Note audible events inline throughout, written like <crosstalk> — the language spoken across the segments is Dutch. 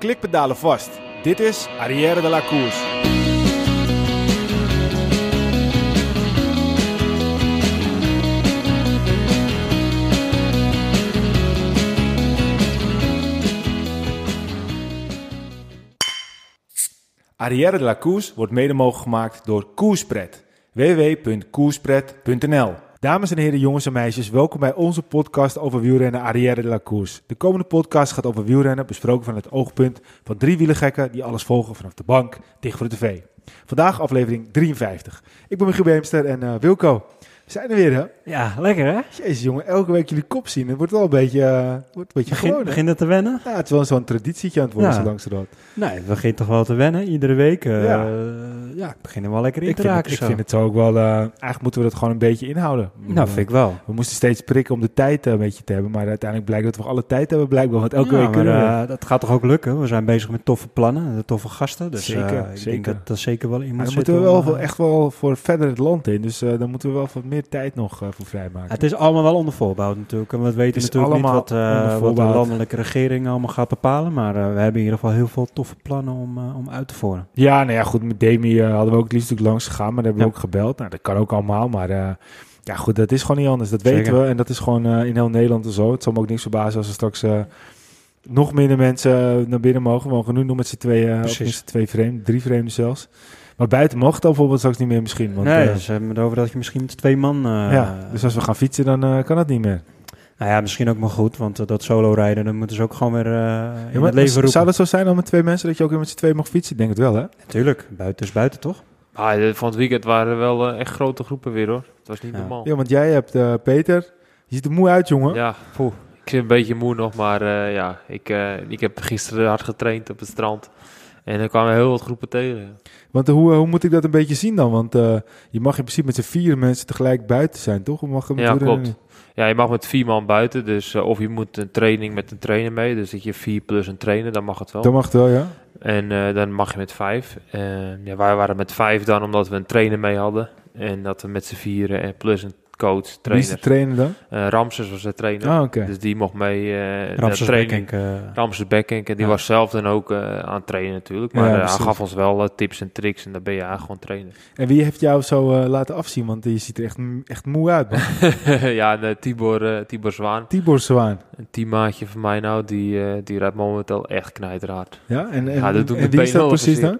klikpedalen vast. Dit is Arrière de la Course. Arrière de la Course wordt mede mogelijk gemaakt door Koerspret. www.koerspret.nl Dames en heren, jongens en meisjes, welkom bij onze podcast over wielrennen Arrière de la Course. De komende podcast gaat over wielrennen, besproken van het oogpunt van drie wielergekken die alles volgen vanaf de bank, dicht voor de tv. Vandaag aflevering 53. Ik ben Michiel Beemster en uh, Wilco. We zijn er weer, hè? Ja, lekker hè? Jezus jongen, elke week jullie kop zien. Het wordt wel een beetje, uh, wordt een beetje begin, gewoon. Begint het te wennen? Ja, het is wel zo'n traditietje aan het worden, Ja. zo langs de rood. Nee, het begint toch wel te wennen, iedere week. eh, Ja. ja. ik begin er wel lekker in Ik te vind, het, raken ik zo. vind het zo ook wel, eh, eigenlijk moeten we dat gewoon een beetje inhouden. Nou, vind ik wel. We moesten steeds prikken om de tijd een beetje te hebben, maar uiteindelijk blijkt dat we alle tijd hebben blijkbaar, want elke Ja, week we. maar, dat gaat toch ook lukken? We zijn bezig met toffe plannen, de toffe gasten. Dus Zeker, ik zeker. denk dat dat zeker wel in moet Maar dan zitten. moeten we wel echt wel voor verder het land in, dus dan moeten we wel wat meer tijd nog eh, voor vrijmaken. Het is allemaal wel onder voorbouw natuurlijk. En we weten natuurlijk niet allemaal wat, eh, wat de landelijke regering allemaal gaat bepalen. Maar eh, we hebben in ieder geval heel veel toffe plannen om, om uit te voeren. Ja, nou ja, goed, met Demi hadden we ook het liefst natuurlijk langs gegaan, maar daar hebben we ook gebeld. Nou, dat kan ook allemaal, maar ja goed, dat is gewoon niet anders. Dat weten we en dat is gewoon in heel Nederland en zo. Het zal me ook niks verbazen als er straks nog minder mensen naar binnen mogen. We mogen nu nog met z'n tweeën, twee vreemden, drie vreemden zelfs. Maar buiten mag het dan bijvoorbeeld straks niet meer misschien. Want, nee, eh, we hebben het over dat je misschien met twee man... eh, ja, dus als we gaan fietsen, dan eh, kan dat niet meer. Nou ja, misschien ook maar goed, want dat solo rijden, dan moeten ze ook gewoon weer eh, in Ja, het leven roepen. zou dat zo zijn dan met twee mensen, dat je ook weer met z'n twee mag fietsen? Ik denk het wel, hè? Natuurlijk, buiten is buiten toch? Ah, van het weekend waren er wel echt grote groepen weer hoor. Het was niet Ja. normaal. Ja, want jij hebt eh, Peter. Je ziet er moe uit, jongen. Ja, poeh. Ik zit een beetje moe nog, maar eh, ja, ik, eh, ik heb gisteren hard getraind op het strand. En er kwamen heel wat groepen tegen. Want eh, hoe, hoe moet ik dat een beetje zien dan? Want eh, je mag in principe met z'n vier mensen tegelijk buiten zijn, toch? Hoe Mag Ja, klopt. Ja, je mag met vier man buiten, dus eh, of je moet een training met een trainer mee. Dus dat je vier plus een trainer, dan mag het wel. Dat mag het wel, ja. En dan mag je met vijf. Ja, wij waren met vijf dan, omdat we een trainer mee hadden. En dat we met z'n vieren en plus een coach, Wie is trainer. de trainer dan? Eh, Ramses was de trainer. Ah. Dus die mocht mee eh Ramses. Bekkenk, eh, Ramses Bekkenk. En die Ja. was zelf dan ook aan het trainen natuurlijk. Maar hij gaf ons wel tips en tricks. En dan ben je eigenlijk gewoon trainer. En wie heeft jou zo laten afzien? Want je ziet er echt, echt moe uit, <laughs> ja, de Tibor, Tibor Zwaan. Tibor Zwaan. Een teammaatje van mij nou. Die, die rijdt momenteel echt knijterhard. Ja, en, en, Ja, dat doet en mijn wie is dat precies dan?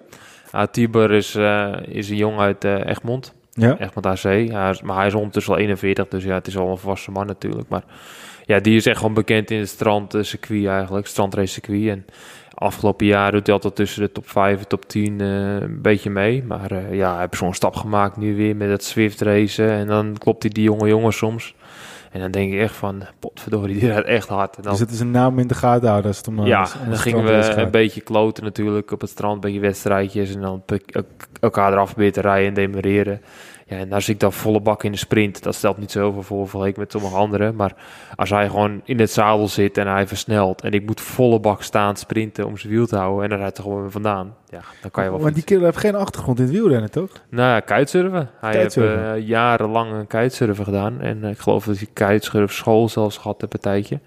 Tibor is, is een jongen uit Egmond. Ja. Egmond AC. Ja, maar hij is ondertussen al 41. Dus ja, het is al een volwassen man natuurlijk. Maar ja, die is echt gewoon bekend in het strandcircuit eigenlijk. Strandrace circuit. En afgelopen jaar doet hij altijd tussen de top 5 en top 10 eh, een beetje mee. Maar eh, ja, hij heeft zo'n stap gemaakt nu weer met het Swift racen. En dan klopt hij die jonge jongen soms. En dan denk ik echt van, potverdorie, die rijdt echt hard. En dan, Dus het is een naam in de gaten houden als het om... eh, ja, en dan gingen we gaat. een beetje kloten natuurlijk op het strand, een beetje wedstrijdjes. En dan elkaar eraf proberen te rijden en demereren. Ja, en daar zit ik dan volle bak in de sprint. Dat stelt niet zoveel voor vergeleken met sommige anderen. Maar als hij gewoon in het zadel zit en hij versnelt... en ik moet volle bak staan sprinten om zijn wiel te houden... en dan rijdt hij gewoon weer vandaan. Ja, dan kan je wel Want die kerel heeft geen achtergrond in het wielrennen, toch? Nou ja, kitesurfen. Hij Kitesurfen. heeft eh, jarenlang een kitesurfen gedaan. En eh, ik geloof dat hij kitesurf school zelfs gehad een partijtje.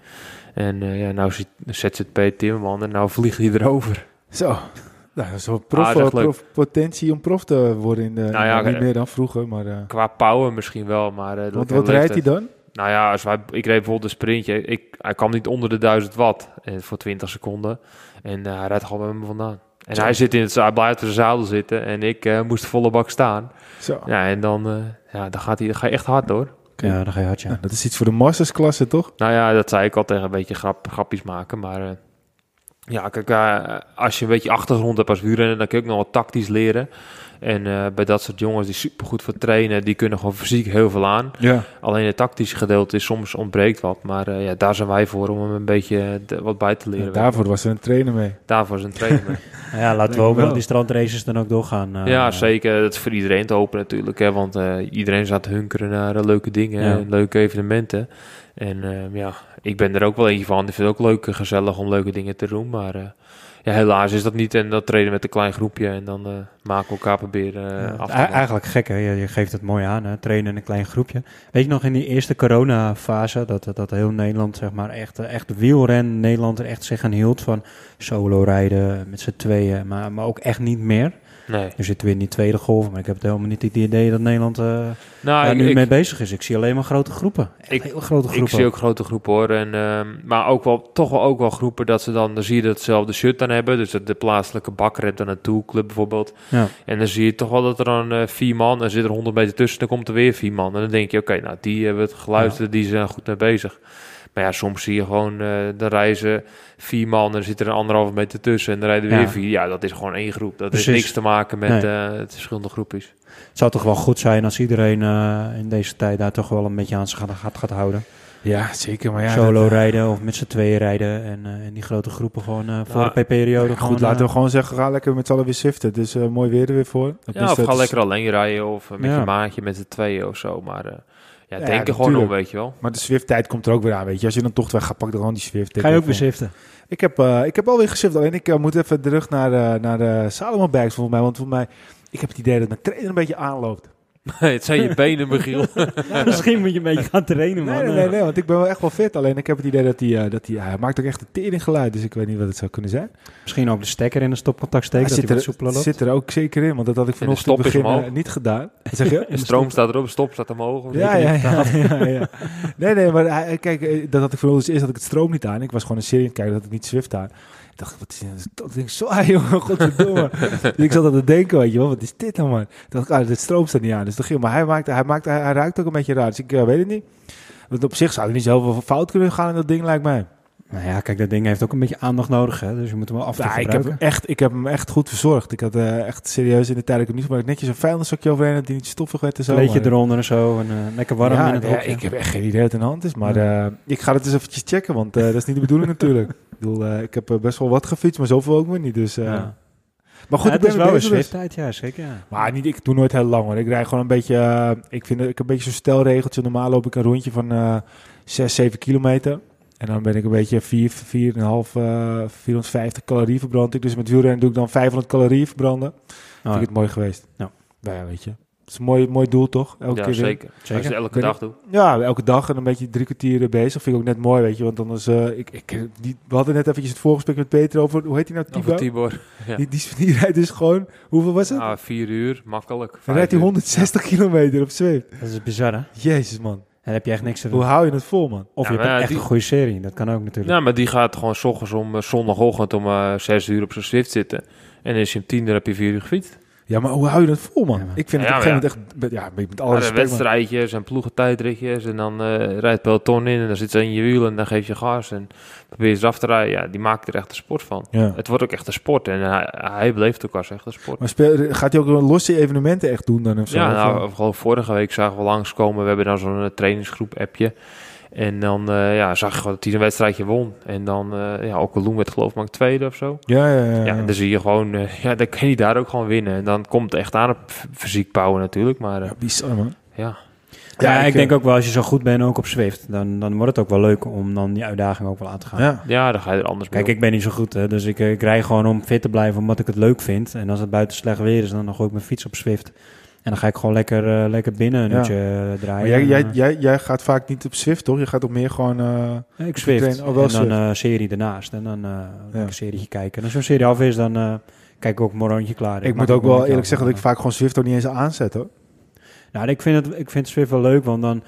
En eh, ja, nou hij ZZP Timmerman en nou vliegt hij erover. Zo. Nou, dat is wel prof, Ah, dat is leuk. prof- potentie om prof te worden in de... Nou ja, niet eh, meer dan vroeger, maar... eh, Qua power misschien wel, maar... eh, wat rijdt hij dan? Nou ja, als wij, ik reed bijvoorbeeld een sprintje. Ik, hij kwam niet onder de 1000 watt eh, voor 20 seconden. En eh, hij rijdt gewoon met me vandaan. En Zo. hij zit in het za- blijft in de zadel zitten en ik eh, moest volle bak staan. Zo. Ja, en dan, eh, ja, dan, gaat hij, dan ga je echt hard hoor. Ja, dan ga je hard, ja. Nou, dat is iets voor de mastersklasse, toch? Nou ja, dat zei ik al tegen een beetje grap, grapjes maken. Maar eh, ja, kijk, eh, als je een beetje achtergrond hebt als wielrenner, dan kun je ook nog wat tactisch leren. En eh, bij dat soort jongens die supergoed voor trainen, die kunnen gewoon fysiek heel veel aan. Ja. Alleen het tactische gedeelte is soms ontbreekt wat. Maar eh, ja, daar zijn wij voor om hem een beetje de- wat bij te leren. daarvoor was er een trainer mee. daarvoor is een trainer. mee. <laughs> Ja, laten we hopen wel. die strandraces dan ook doorgaan. eh, ja, zeker. Dat is voor iedereen te hopen natuurlijk. Hè, want eh, iedereen het hunkeren naar eh, leuke dingen Ja. en leuke evenementen. En eh, ja, ik ben er ook wel eentje van. Ik vind het ook leuk en gezellig om leuke dingen te doen. Maar eh, ja, helaas is dat niet. En dat trainen met een klein groepje. En dan eh, maken we elkaar proberen Ja, af eigenlijk gek, hè? Je, je geeft het mooi aan, hè? trainen in een klein groepje. Weet je nog in die eerste coronafase dat, dat heel Nederland, zeg maar, echt, eh, echt wielren Nederland er echt zich aan hield van solo rijden met z'n tweeën, maar, maar ook echt niet meer. Nee. Nu zitten we in die tweede golf, maar ik heb het helemaal niet het idee dat Nederland eh, Nou, daar ik, nu ik, mee bezig is. Ik zie alleen maar grote groepen. Ik- heel grote ik groepen. zie ook grote groepen hoor. En, ehm, maar ook wel, toch wel ook wel groepen dat ze dan, dan zie je dat hetzelfde shirt dan hebben. Dus dat de plaatselijke bakker hebt dan een toolclub bijvoorbeeld. Ja. En dan zie je toch wel dat er dan eh, vier man, en zit er 100 meter tussen, dan komt er weer vier man. En dan denk je, oké, nou die hebben het geluisterd, die zijn goed mee bezig. Maar ja, soms zie je gewoon, eh de reizen vier man en er zit er een anderhalve meter tussen en dan rijden weer Ja. vier. Ja, dat is gewoon één groep. Dat Precies. heeft niks te maken met Nee. eh, het verschillende groepjes. Het zou toch wel goed zijn als iedereen eh, in deze tijd daar toch wel een beetje aan zich gaat, gaat, gaat houden. Ja, zeker. Maar ja, Solo dat- rijden of met z'n tweeën rijden en eh, in die grote groepen gewoon eh, voor Nou, de periode Goed, gewoon, laten we gewoon zeggen, ga lekker met z'n allen weer shiften. Het is eh, mooi weer er weer voor. Ja, of ga lekker alleen rijden of met Ja. je maatje met z'n tweeën of zo. Maar eh, ja, Ja, denk er gewoon om, weet je wel. Maar de Swift-tijd komt er ook weer aan, weet je. Als je dan toch weg gaat, pak dan gewoon die Swift. Ga je ook weer? Ik heb, eh, ik heb alweer geshift, alleen ik eh, moet even terug naar, eh, naar de Salomon bags volgens mij. Want volgens mij, ik heb het idee dat mijn trainer een beetje aanloopt. <laughs> het zijn je benen, Michiel. <laughs> Misschien moet je een beetje gaan trainen, man. Nee, nee, nee, nee, want ik ben wel echt wel fit. Alleen ik heb het idee dat hij, eh, dat hij, hij maakt ook echt een teringgeluid. Dus ik weet niet wat het zou kunnen zijn. Misschien ook de stekker in een stopcontact steken, Hij dat zit er, soepeler loopt. zit er ook zeker in, want dat had ik vanochtend is begin eh, niet gedaan. Zeg je? <laughs> De stroom staat erop, de stop staat omhoog. of Ja, niet? ja, ja, ja, ja. Nee, nee, maar kijk, eh, dat had ik vanochtend eerst had ik het stroom niet aan. Ik was gewoon een serie aan het kijken, dat had ik niet Swift aan. Ik dacht, wat is dit? Dat ding zwaar, <laughs> jongen, godverdomme. dus <laughs> ik zat aan te denken, weet je wel, wat is dit nou, man? Toen dacht ik, ah, dit stroom staat niet aan. Dus ging, maar hij, maakte, hij, maakte, hij, hij ruikt ook een beetje raar. Dus ik eh, weet het niet. Want op zich zou er niet zoveel fout kunnen gaan in dat ding, lijkt mij. Nou ja, kijk, dat ding heeft ook een beetje aandacht nodig, hè. Dus je moet hem wel af Ja, ik, heb hem echt, ik heb hem echt goed verzorgd. Ik had eh, echt serieus in de tijd dat ik hem niet gebruikte, netjes een vuilniszakje overheen, dat die niet stoffig werd en zo. Maar- eronder en zo, en eh, lekker warm ja, in het hokje. ik heb echt geen idee wat aan de hand is. Maar eh, ik ga het eens eventjes checken, want dat is niet de bedoeling <laughs> natuurlijk. Ik bedoel, ik heb best wel wat gefietst, maar zoveel ook weer niet. Dus, Ja. Maar goed, Ja, het is wel een. Swift-tijd, ja, zeker, ja. Maar niet, ik doe nooit heel lang hoor. Ik rijd gewoon een beetje, ik vind het- ik heb een beetje zo'n stelregeltje. Normaal loop ik een rondje van eh 6, 7 kilometer. En dan ben ik een beetje 4, 4,5, eh 450 calorieën verbrand. Ik dus met wielrennen doe ik dan 500 calorieën verbranden. Oh, Vind ik het mooi geweest. Ja. Nou ja, weet je. Het is een mooi, mooi doel toch? Elke Ja, keer zeker. Als je elke Ben dag doet. Ja, elke dag en een beetje drie kwartier bezig. Vind ik ook net mooi, weet je. Want anders, eh ik, ik, die, we hadden net eventjes het voorgesprek met Peter over, hoe heet hij nou? Tibor. Ja. Die, die, die rijdt dus gewoon, hoeveel was het? Ah, vier uur, makkelijk. Dan rijdt hij uur. 160 kilometer op Zwift. Dat is bizar, hè? Jezus man, Dan heb je echt niks te doen. hoe hou je het vol man? Of Ja, je hebt ja, echt die- een goede serie, dat kan ook natuurlijk. Nou, maar die gaat gewoon 's ochtends om eh, zondagochtend om eh, zes uur op zijn Swift zitten. En dan is hij om tien uur heb je vier uur gefietst. Ja, maar hoe hou je dat vol man? Ja, ik vind het Ja, op een gegeven moment echt, ja, met alle respect man. wedstrijdjes en ploegentijdritjes. En dan eh, rijdt peloton in en dan zit ze in je wiel en dan geef je gas. En probeer je ze af te rijden. Ja, die maakt er echt een sport van. Ja. Het wordt ook echt een sport. En hij, hij beleeft ook als echt een sport. Maar speel, gaat hij ook losse evenementen echt doen dan of zo? Ja, Of, nou, eh, of gewoon vorige week zagen we langskomen. We hebben dan zo'n eh, trainingsgroep appje. En dan eh, ja, zag je gewoon dat hij een wedstrijdje won. En dan, eh ja, ook Loen werd geloof ik maar tweede of zo. ja, ja, ja. Ja, en dan zie je gewoon, eh, ja, dan kan je daar ook gewoon winnen. En dan komt het echt aan op fysiek bouwen natuurlijk. Maar Ja, bizar man. ja, Ja, Ja, ik, ik, denk ook wel als je zo goed bent ook op Zwift, dan, dan wordt het ook wel leuk om dan die uitdaging ook wel aan te gaan. Ja. ja, dan ga je er anders mee Kijk, ik ben niet zo goed, hè, dus ik, ik rij gewoon om fit te blijven omdat ik het leuk vind. En als het buiten slecht weer is, dan gooi ik mijn fiets op Zwift. En dan ga ik gewoon lekker, eh, lekker binnen een Ja. uurtje eh, draaien. Maar jij, En, jij, eh, jij, jij gaat vaak niet op Zwift, toch? Je gaat ook meer gewoon... ik traint- oh, wel en dan eh serie ernaast. En dan een serietje kijken. En als zo'n serie af is, dan kijk ik ook een rondje klaar. ik moet ook een wel eerlijk zeggen dat ik vaak gewoon Zwift ook niet eens aanzet, hoor. Nou, ik vind, het, ik vind Zwift wel leuk, want dan...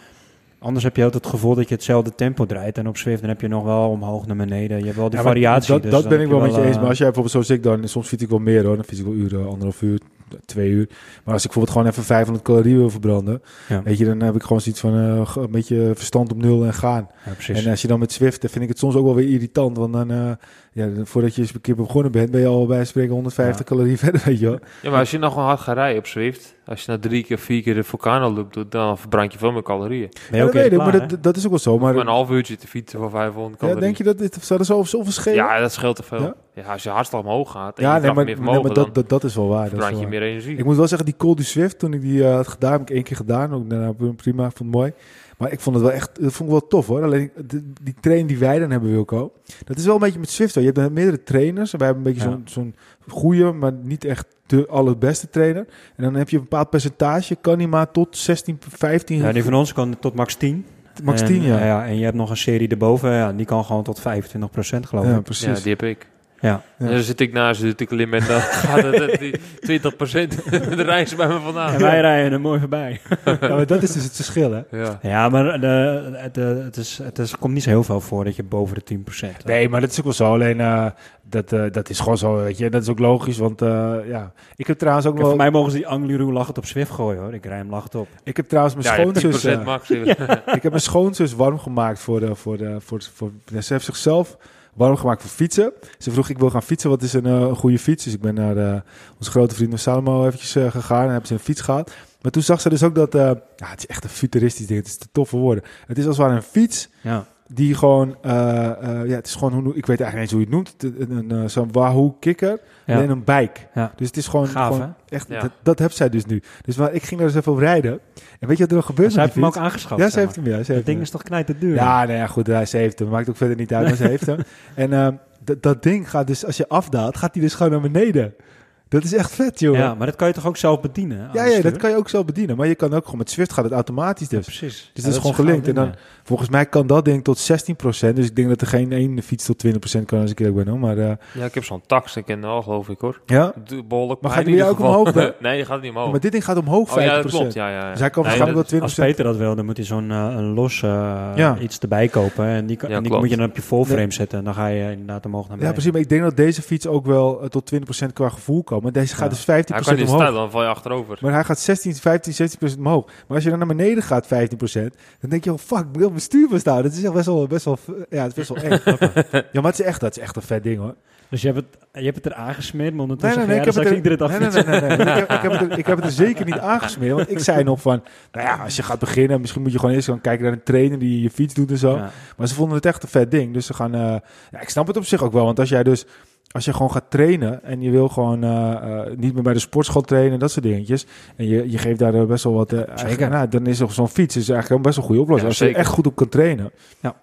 Anders heb je altijd het gevoel dat je hetzelfde tempo draait. En op Zwift dan heb je nog wel omhoog naar beneden. Je hebt wel die Ja, variatie. Dat, dus dat ben ik wel met je eh, eens. Maar als jij bijvoorbeeld zoals ik dan, soms fiets ik wel meer hoor. Dan fiets ik wel uren, anderhalf uur, twee uur. Maar als ik bijvoorbeeld gewoon even 500 calorieën wil verbranden, Ja. weet je, dan heb ik gewoon zoiets van eh, een beetje verstand op nul en gaan. Ja, precies. En als je dan met Zwift, dan vind ik het soms ook wel weer irritant. Want dan, eh, ja, voordat je eens een keer begonnen bent, ben je al bij spreken 150 calorieën <laughs> verder, weet je wel. Ja, maar als je nog gewoon hard gaat rijden op Zwift, als je nou drie keer, vier keer de Vulcano loop doet, dan verbrand je veel meer calorieën. ben Ja, dat weet ik, klaar, maar dat, dat is ook wel zo. Maar Maar een half uurtje te fietsen voor 500 ja, calorieën. denk je dat dit zou er zo, zoveel schelen? Ja, dat scheelt te veel. Ja? Ja? als je hartslag omhoog gaat en Ja, je nee, maar, meer nee, vermogen, maar dat, dat, dat is wel waar. Verbrand je waar. meer energie. Ik moet wel zeggen, die Col du Swift, toen ik die eh, had gedaan, heb ik één keer gedaan. Ook daarna prima, vond het mooi. Maar ik vond het wel echt, dat vond ik wel tof hoor. Alleen de- die train die wij dan hebben, Wilco, dat is wel een beetje met Swift. hoor. Je hebt dan meerdere trainers. Wij hebben een beetje Ja. zo'n zo'n goede, maar niet echt de allerbeste trainer. En dan heb je een bepaald percentage, kan die maar tot 16, 15, Ja, die van ons kan tot max 10. max en, 10 ja. ja. En je hebt nog een serie erboven, ja, die kan gewoon tot 25 procent geloof Ja, ik. precies. Ja, die heb ik. Ja. Ja. En dan zit ik naast, zit ik en dan gaat het eh, die 20% de reis bij me vandaan. En wij rijden er mooi voorbij. Ja, maar dat is dus het verschil hè. Ja. Ja, maar de, de, het, is, het is, komt niet zo heel veel voor dat je boven de 10 procent... Nee, maar dat is ook wel zo. Alleen eh, dat, eh, dat is gewoon zo, weet je. Dat is ook logisch, want eh, ja. Ik heb trouwens ook Kijk, wel... voor mij mogen ze die Angliru lachend op Zwift gooien hoor. Ik rij hem lachend op. Ik heb trouwens mijn Ja, schoonzus... 10% eh, max. ik heb mijn schoonzus warm gemaakt voor de, voor de, voor, voor, ja, ze heeft zichzelf warm gemaakt voor fietsen. Ze vroeg, ik wil gaan fietsen, wat is een eh, goede fiets? Dus ik ben naar eh, onze grote vriend Salomo eventjes eh, gegaan en hebben ze een fiets gehad. Maar toen zag ze dus ook dat, ja, het is echt een futuristisch ding, het is te toffe woorden. Het is als het ware een fiets Ja. Die gewoon, eh, eh, ja, het is gewoon, hoe, ik weet eigenlijk niet eens hoe je het noemt, een, een, eh, zo'n Wahoo kikker, Ja. alleen een bike. Ja. Dus het is gewoon, Gaaf, gewoon echt, Ja. dat, dat heeft zij dus nu. Dus maar ik ging daar dus even op rijden. En weet je wat er nog gebeurt Zij met heeft hem ook aangeschaft. Ja, ze heeft hem, ja. Ze Dat heeft ding hem. is toch knijt duur? Ja, nee, ja, goed, hij ze heeft hem. Maakt ook verder niet uit, maar ze <laughs> heeft hem. En ehm, dat- dat ding gaat dus, als je afdaalt, gaat hij dus gewoon naar beneden. Dat is echt vet, joh. Ja, maar dat kan je toch ook zelf bedienen? ja, ja, dat kan je ook zelf bedienen. Maar je kan ook gewoon met Zwift gaat het automatisch Ja, dus. precies. Dus Ja, dat is gewoon gelinkt. En dan, volgens mij kan dat ding tot 16%. Dus ik denk dat er geen één fiets tot 20% kan als ik eerlijk ben. Hoor. Maar eh, Ja, ik heb zo'n tax, ik ken al geloof ik hoor. ja, Behoorlijk Maar gaat die jou ook geval. omhoog, <laughs> nee, die gaat niet omhoog. maar dit ding gaat omhoog 50%. oh ja, dat klopt. Ja, ja, ja. Dus hij kan Nee, waarschijnlijk wel 20%. Als Peter dat wil, dan moet hij zo'n eh, een los eh, Ja. iets erbij kopen. En die, kan, Ja, en die moet je dan op je full frame Nee. zetten. En dan ga je inderdaad omhoog naar Ja, beneden. precies. Maar ik denk dat deze fiets ook wel tot 20% qua gevoel komen. Maar deze gaat Ja. dus 15% Hij kan niet omhoog. staan, dan val je achterover. Maar hij gaat 16, 15, 16% omhoog. Maar als je dan naar beneden gaat, 15% dan denk je, oh fuck, ik wil mijn stuur staan. Dat is echt best wel, best wel, ja, het is best wel eng. <laughs> ja, maar het is echt, dat is echt een vet ding hoor. Dus je hebt, het, je hebt het er aangesmeerd, maar ondertussen nee, nee, ik heb, het er, iedere dag nee, nee, nee, nee, nee. Ik, heb, ik, heb het er, ik heb het er zeker niet aangesmeerd. Want ik zei nog van, nou ja, als je gaat beginnen, misschien moet je gewoon eerst gaan kijken naar een trainer die je fiets doet en zo. Ja. Maar ze vonden het echt een vet ding. Dus ze gaan, eh, ja, ik snap het op zich ook wel. Want als jij dus, als je gewoon gaat trainen en je wil gewoon eh, eh, niet meer bij de sportschool trainen en dat soort dingetjes. En je, je geeft daar eh, best wel wat, eh, eigenlijk, nou, dan is er zo'n fiets is eigenlijk een best wel een goede oplossing. Ja, als je echt goed op kan trainen. Ja.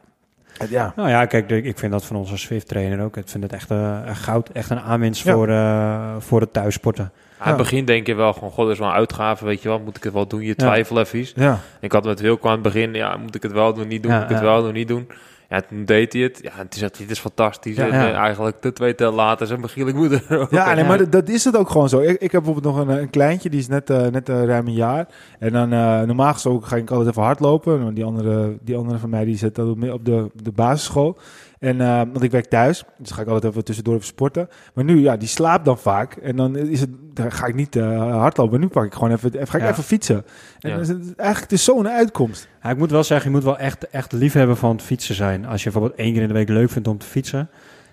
En Ja. Nou ja, kijk, ik vind dat van onze Swift-trainer ook. Ik vind het echt eh, een goud, echt een aanwinst Ja. voor, eh, voor het thuissporten. Aan het Ja. begin denk je wel gewoon, god, dat is wel een uitgave, weet je wel, moet ik het wel doen? Je twijfelt even. Ja. Ik had met Wilco aan het begin, ja, moet ik het wel doen, niet doen, Ja, moet ik het wel doen, niet doen. Ja, toen deed hij het. Ja, en toen zegt hij, het is fantastisch. Ja. en Ja. eh, eigenlijk de twee tel later zijn Michiel, ik moet er ook. Ja, nee, maar dat, dat is het ook gewoon zo. Ik, ik heb bijvoorbeeld nog een, eh, een kleintje, die is net, eh, net ruim een jaar. En dan normaal gesproken ga ik altijd even hardlopen. Die andere, die andere van mij die zit op de, op de basisschool. En, eh, want ik werk thuis, dus ga ik altijd even tussendoor even sporten. Maar nu, ja, die slaapt dan vaak. En dan is het, dan ga ik niet eh, hardlopen. Maar nu pak ik gewoon even, even, ga ik Ja. even fietsen. En Ja. is het, eigenlijk, het is zo'n uitkomst. Ja, ik moet wel zeggen, je moet wel echt, echt liefhebber van het fietsen zijn. Als je bijvoorbeeld één keer in de week leuk vindt om te fietsen,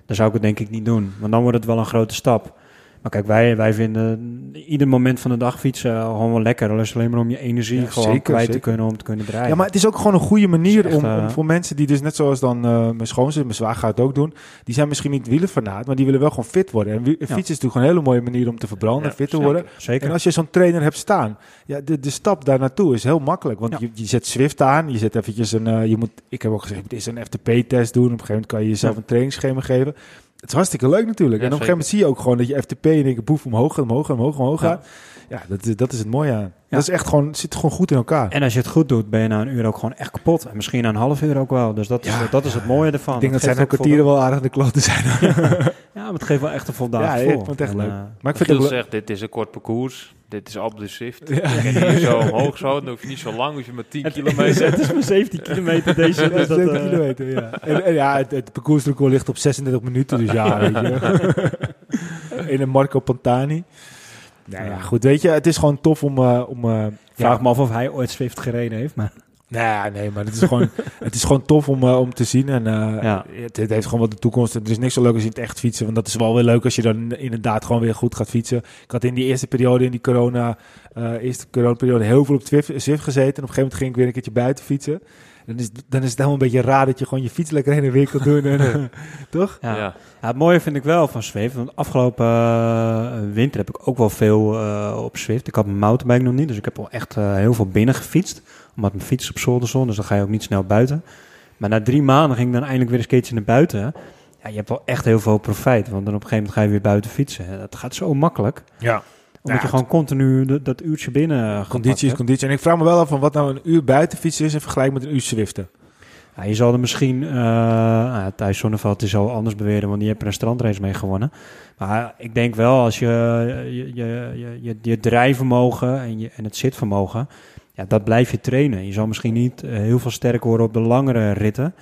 dan zou ik het denk ik niet doen. Want dan wordt het wel een grote stap. Maar kijk, wij, wij vinden ieder moment van de dag fietsen gewoon wel lekker. Al is het alleen maar om je energie Ja, gewoon zeker, kwijt te kunnen om te kunnen draaien. Ja, maar het is ook gewoon een goede manier Het is om, om eh, voor mensen die dus net zoals dan eh, mijn schoonzus, mijn zwaar gaat het ook doen. Die zijn misschien niet wielenfanaat, maar die willen wel gewoon fit worden. En wie- fietsen is natuurlijk gewoon een hele mooie manier om te verbranden en fit te worden. Zeker. En als je zo'n trainer hebt staan, ja, de, de stap daar naartoe is heel makkelijk. Want je, je zet Swift aan, je zet eventjes een, eh, je moet, ik heb ook gezegd, moet eerst een FTP-test doen. Op een gegeven moment kan je jezelf een trainingsschema geven. Het is hartstikke leuk natuurlijk. Ja, en op een gegeven moment zie je ook gewoon dat je FTP in één keer boef omhoog gaat, omhoog, omhoog, omhoog Ja. gaat. Ja, dat, is- dat is het mooie aan. Dat is echt gewoon, het zit gewoon goed in elkaar. En als je het goed doet, ben je na een uur ook gewoon echt kapot. En misschien na een half uur ook wel. Dus dat is, dat is het mooie ervan. ik denk dat zijn ook geeft kwartieren wel aardig de kloten zijn. <laughs> maar het geeft wel echt een voldaan Ja, ik gevoel. vond het echt En, leuk. eh, Maar ik vind het leuk. zegt, dit is een kort parcours. Dit is op de shift. Ja. En hier zo omhoog zo. Dan hoef je niet zo lang, hoef je maar 10 het, kilometer. het is maar 17 kilometer deze. Ja, dus dat, 70 eh, kilometer, ja. <laughs> En, en ja, het, het parcoursrecord ligt op 36 minuten, dus ja, weet je. <laughs> In een Marco Pantani. Nou ja, goed, weet je, het is gewoon tof om... eh, om eh, Vraag ja, me af of hij ooit Swift gereden heeft. Maar Nee, nee, maar het is gewoon, <laughs> het is gewoon tof om, eh, om te zien. En eh, Ja. het, het heeft gewoon wat de toekomst. Het is niks zo leuk als je in het echt fietsen. Want dat is wel weer leuk als je dan inderdaad gewoon weer goed gaat fietsen. Ik had in die eerste periode, in die corona, eh eerste coronaperiode, heel veel op Zwift, gezeten. En op een gegeven moment ging ik weer een keertje buiten fietsen. dan is, dan is het helemaal een beetje raar dat je gewoon je fiets lekker heen en weer kan doen. En, <laughs> toch? Ja. Ja. Ja, het mooie vind ik wel van Zwift. Want afgelopen winter heb ik ook wel veel eh, op Zwift. Ik had mijn mountainbike nog niet, dus ik heb al echt eh, heel veel binnen gefietst. Omdat mijn fiets op zolder stond, dus dan ga je ook niet snel buiten. Maar na drie maanden ging ik dan eindelijk weer eens een keertje naar buiten. Ja, je hebt wel echt heel veel profijt, want dan op een gegeven moment ga je weer buiten fietsen. Dat gaat zo makkelijk, Ja. omdat Ja, je gewoon continu dat, dat uurtje binnen gepakt Conditie is conditie. En ik vraag me wel af van wat nou een uur buiten fietsen is in vergelijking met een uur Zwiften. Ja, je zal er misschien, eh nou, Thijs Zonneveld die zal anders beweren, want die heeft er een strandrace mee gewonnen. Maar ik denk wel, als je je, je, je, je, je drijfvermogen en, je, en het zitvermogen, ja, dat blijf je trainen. Je zal misschien niet eh, heel veel sterker worden op de langere ritten,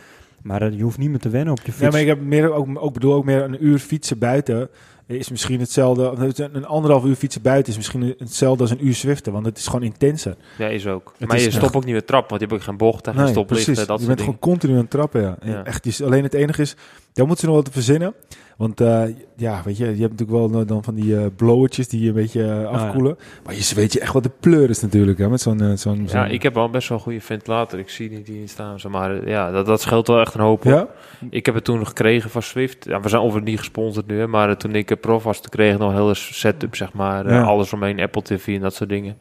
maar eh, je hoeft niet meer te wennen op je fiets. Ja, maar ik heb meer, ook, ook bedoel ook meer een uur fietsen buiten is misschien hetzelfde. Een anderhalf uur fietsen buiten is misschien hetzelfde als een uur Zwiften, want het is gewoon intenser. Ja, is ook. Het maar is je echt- stopt ook niet meer trap, want je hebt ook geen bochten, geen stoplichten, dat je bent gewoon continu aan het trappen, ja. En Ja. Echt, alleen het enige is, daar moeten ze nog wat te verzinnen. Want eh, ja, weet je, je hebt natuurlijk wel dan van die eh blowertjes die je een beetje eh, ja. afkoelen. Maar je weet je echt wat de pleur is natuurlijk, hè, met zo'n... zo'n Ja, ik heb wel best wel een goede ventilator. Ik zie niet die in staan. Maar ja, dat, dat scheelt wel echt een hoop. Ja? Ik heb het toen gekregen van Swift. Ja, we zijn over niet gesponsord nu, hè, maar toen ik prof was, toen kreeg ik nog een hele setup, zeg maar. Ja. Alles omheen, Apple TV en dat soort dingen.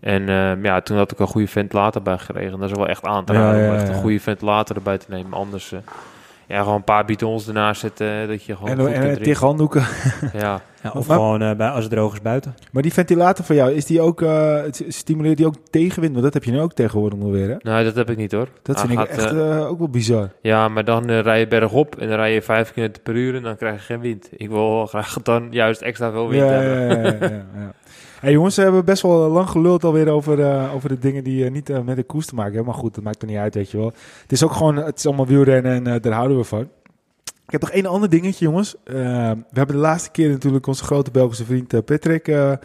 En eh, ja, toen had ik een goede ventilator bij gekregen. Dat is wel echt aan te Ja, raden ja, om echt een goede ventilator erbij te nemen. Anders, ja, gewoon een paar bidons ernaast zetten, eh, dat je gewoon En, goed en, kunt en tegen handdoeken. <laughs> Ja, Ja, of Maar- gewoon eh, bij, als het droog is buiten. Maar die ventilator van jou, is die ook, eh, het stimuleert die ook tegenwind? Want dat heb je nu ook tegenwoordig nog weer, hè? nou, dat heb ik niet hoor. Dat Hij vind ik echt eh, eh, ook wel bizar. Ja, maar dan eh, rij je bergop en dan rij je 5 km per uur en dan krijg je geen wind. Ik wil wel graag dan juist extra veel wind Ja, hebben. ja, ja, ja, ja. <laughs> Hey jongens, we hebben best wel lang geluld alweer over, eh, over de dingen die eh, niet eh, met de koers te maken hebben. Maar goed, dat maakt er niet uit, weet je wel. Het is ook gewoon, het is allemaal wielrennen en eh, daar houden we van. Ik heb nog één ander dingetje, jongens. Eh, we hebben de laatste keer natuurlijk onze grote Belgische vriend eh, Patrick eh, eh,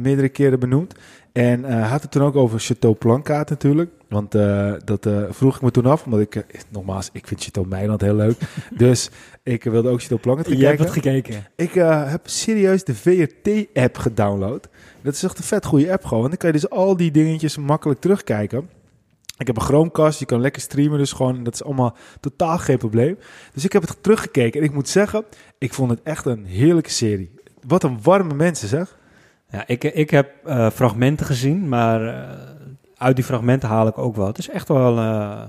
meerdere keren benoemd. En eh, had het toen ook over Chateau Plankaart natuurlijk. Want eh, dat eh, vroeg ik me toen af, omdat ik, eh, nogmaals, ik vind Chateau Meiland heel leuk. <laughs> dus ik wilde ook Chateau Plankaart gaan Je hebt kijken. het gekeken. Ik eh, heb serieus de VRT-app gedownload. Dat is echt een vet goede app gewoon. Dan kan je dus al die dingetjes makkelijk terugkijken. Ik heb een Chromecast, je kan lekker streamen, dus gewoon, dat is allemaal totaal geen probleem. Dus ik heb het teruggekeken en ik moet zeggen, ik vond het echt een heerlijke serie. Wat een warme mensen zeg. Ja, ik, ik heb eh, fragmenten gezien, maar eh, uit die fragmenten haal ik ook wel. Het is echt wel eh,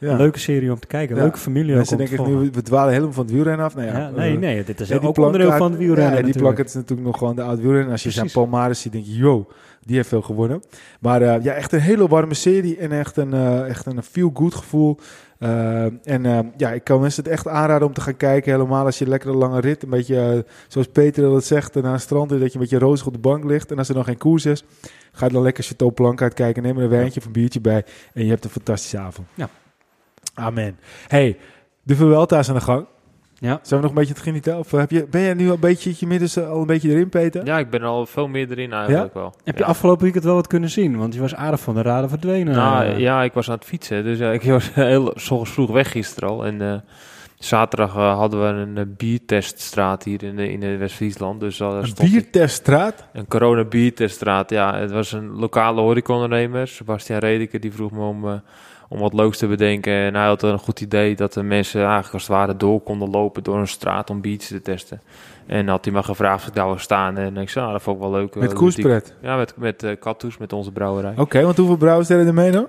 Ja. leuke serie om te kijken. Leuke familie Mensen denken volgen. nu, we dwalen helemaal van het wielrennen af. Nou ja, Ja, nee, eh, nee, dit is ook onderdeel plankaart- van het wielrennen Ja, die plakken is natuurlijk nog gewoon de oud wielrennen. Als je zijn Precies. Palmares ziet, denk je, yo, die heeft veel gewonnen. Maar eh, ja, echt een hele warme serie en echt een, eh, echt een feel-good gevoel. Eh, en eh, ja, ik kan mensen het echt aanraden om te gaan kijken. Helemaal als je een lekkere lange rit, een beetje eh, zoals Peter dat zegt, naar een strand, dat je een beetje rozig op de bank ligt. En als er nog geen koers is, ga dan lekker Chateau Plank uitkijken. Neem er een wijntje of een biertje bij en je hebt een fantastische avond. Ja. Amen. Hey, de Vuelta is aan de gang. Ja. Zijn we nog een beetje te genieten? Of heb je, ben jij nu al een beetje je midden al een beetje erin, Peter? Ja, ik ben er al veel meer erin eigenlijk wel. Heb je ja. afgelopen weekend wel wat kunnen zien? Want je was aardig van de raden verdwenen. Nou, Eh, ja, ik was aan het fietsen, dus ja, ik was <laughs> heel s ochtends vroeg weg gisteren al. En eh, zaterdag eh, hadden we een eh, bierteststraat hier in, in West-Friesland. Dus uh, Een bierteststraat? Een corona bierteststraat, ja. Het was een lokale horecaondernemer, Sebastian Redeke, die vroeg me om, eh, om wat leuks te bedenken. En hij had een goed idee dat de mensen eigenlijk als het ware door konden lopen door een straat om biertjes te testen. En had hij me gevraagd of ik daar wil staan. En ik zei, nou, dat vond ik wel leuk. Met eh, koerspret? Ja, met, met eh Kattoes, met onze brouwerij. Oké, want hoeveel brouwers deden er mee dan?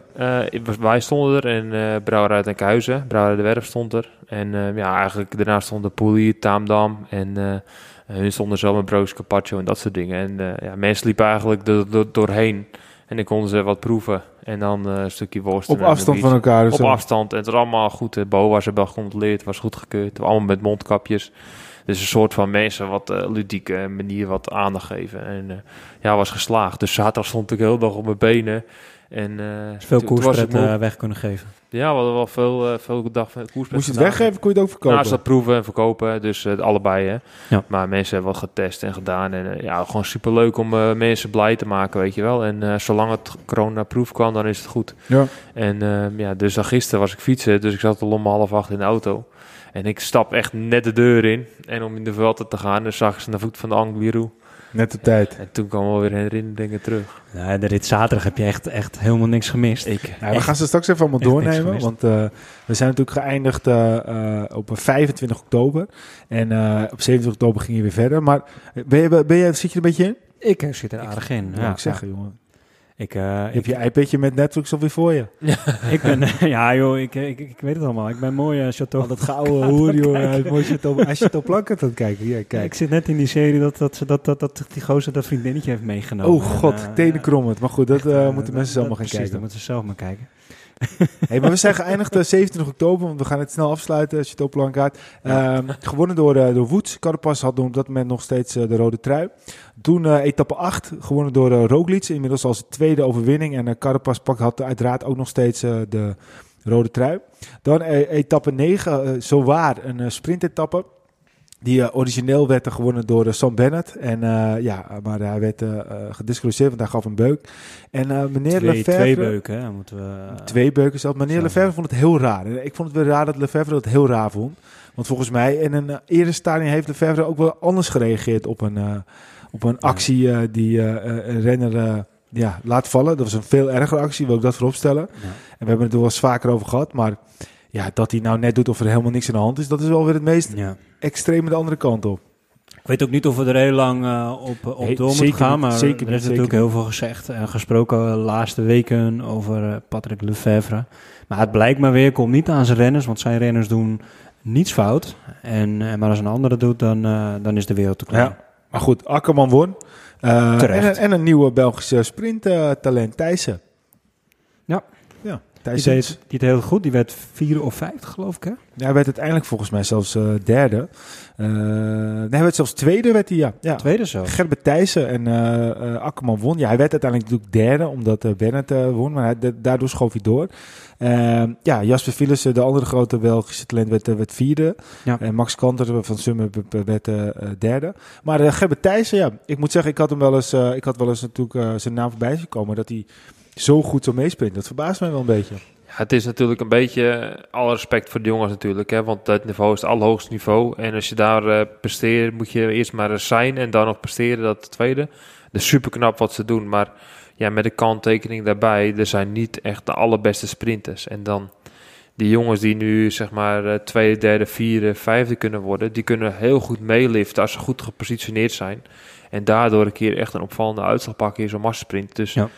Ik was- wij stonden er en eh Brouwerij uit Enkhuizen, Brouwerij de Werf stond er. En ja, eigenlijk daarna stonden Poelie, Taamdam en hun stonden zo met broodjes carpaccio en dat soort dingen. En ja, mensen liepen eigenlijk er door, doorheen en dan konden ze wat proeven. En dan eh, een stukje worst. Op afstand van elkaar. Dus Op afstand. En het was allemaal goed. De BO was erbij gecontroleerd, het was goedgekeurd. Allemaal met mondkapjes. Dus een soort van mensen wat eh, ludieke manier wat aandacht geven. En eh, ja, was geslaagd. Dus zaterdag stond ik heel dag op mijn benen. En, eh, veel koerspret eh, weg kunnen geven. Ja, we hadden wel veel, eh, veel dag van koers. Moest je het weggeven, kon je het ook verkopen? Nou, ze dat proeven en verkopen, dus allebei. Hè. Ja. Maar mensen hebben wat getest en gedaan. En ja, gewoon superleuk om eh, mensen blij te maken, weet je wel. En eh, zolang het corona-proof kan, dan is het goed. Ja. En eh, ja, dus dan gisteren was ik fietsen, dus ik zat al om half acht in de auto. En ik stap echt net de deur in. En om in de veld te gaan, dan zag ze naar voet van de Angliru. Net op tijd. En toen kwam weer herinneringen terug. Nou, de rit zaterdag heb je echt, echt helemaal niks gemist. Ik, Ja, we gaan ze straks even allemaal doornemen. Want eh, we zijn natuurlijk geëindigd eh, eh, op 25 oktober. En eh, op 27 oktober ging je weer verder. Maar ben je, ben je, zit je er een beetje in? Ik zit er aardig in. Ja, Ja, ik zeggen, jongen. Ik, eh, ik, hebt je iPadje met Netflix alweer voor je. <laughs> ik ben, ja joh, ik, ik, ik weet het allemaal. Ik ben mooi uh, Chateau. Oh, dat gouden <laughs> hoer, joh. mooi Chateau- <laughs> is Chateau Blanc aan het kijken. Ja, Kijk, ik zit net in die serie dat, dat, ze- dat, dat, dat die gozer dat vriendinnetje heeft meegenomen. Oh god, En, eh, tenen krommend. Maar goed, dat echt, eh, eh, moeten dat- mensen zelf dat- maar gaan precies, kijken. dan moeten ze zelf maar kijken. Hey, maar we zijn geëindigd eh, 27 oktober, want we gaan het snel afsluiten. Chateau Blancaat. Ehm gewonnen door, eh door Woods. Carapaz had op dat moment nog steeds eh, de rode trui. Toen eh, etappe 8, gewonnen door eh Roglic. Inmiddels als tweede overwinning. En eh Carapaz pakt, had uiteraard ook nog steeds eh, de rode trui. Dan eh, etappe 9, eh zowaar een eh, sprintetappe. Die eh, origineel werd er gewonnen door eh, Sam Bennett. En eh, ja, maar hij werd gedisqualificeerd, want hij gaf een beuk. En meneer Twee, Lefevre... twee beuken, hè, moeten we... Twee beuken zelf. Meneer Zo. Lefebvre vond het heel raar. Ik vond het weer raar dat Lefebvre het heel raar vond. Want volgens mij in een eerder stadium heeft Lefebvre ook wel anders gereageerd op een, uh, op een actie die uh, een renner ja, laat vallen. Dat was een veel erger actie, wil ik dat vooropstellen. Ja. En we hebben het er wel eens vaker over gehad. Maar ja, dat hij nou net doet of er helemaal niks aan de hand is, dat is wel weer het meest Ja. extreme de andere kant op. Ik weet ook niet of we er heel lang uh, op, op Hey, door moeten gaan, maar zeker er is natuurlijk heel veel gezegd en gesproken de laatste weken over uh, Patrick Lefevre. Maar het blijkt maar weer, komt niet aan zijn renners, want zijn renners doen niets fout. En, uh, maar als een andere doet, dan, uh, dan is de wereld te klein. Ja. Maar goed, Akkerman won. Uh, Terecht. En, en, een nieuwe Belgische sprinttalent, Thijssen. Ja. Ja, Die deed, heel goed, die werd vier of vijfde geloof ik hè? Ja, hij werd uiteindelijk volgens mij zelfs uh, derde. Uh, nee, hij werd zelfs tweede, werd hij, ja. ja. Tweede zo. Gerbert Thijssen en uh, Akkerman won. Ja, hij werd uiteindelijk natuurlijk derde, omdat Bennett won. Maar hij, daardoor schoof hij door. Uh, ja, Jasper Philissen, de andere grote Belgische talent, werd, werd vierde. Ja. En Max Kanter van Summer werd derde. Maar Gerbert Thijssen, ja, ik moet zeggen, ik had hem wel eens, ik had wel eens natuurlijk zijn naam voorbij zien komen. Dat hij zo goed zou meesprinten. Dat verbaast mij wel een beetje. Ja, het is natuurlijk een beetje, alle respect voor de jongens natuurlijk, hè, want het niveau is het allerhoogste niveau. En als je daar uh, presteert, moet je eerst maar eens zijn en dan nog presteren, dat het tweede. Dus super knap wat ze doen, maar ja, met de kanttekening daarbij, er zijn niet echt de allerbeste sprinters. En dan die jongens die nu zeg maar uh, tweede, derde, vierde, vijfde kunnen worden, die kunnen heel goed meeliften als ze goed gepositioneerd zijn. En daardoor een keer echt een opvallende uitslag pakken in zo'n massasprint. Dus Ja.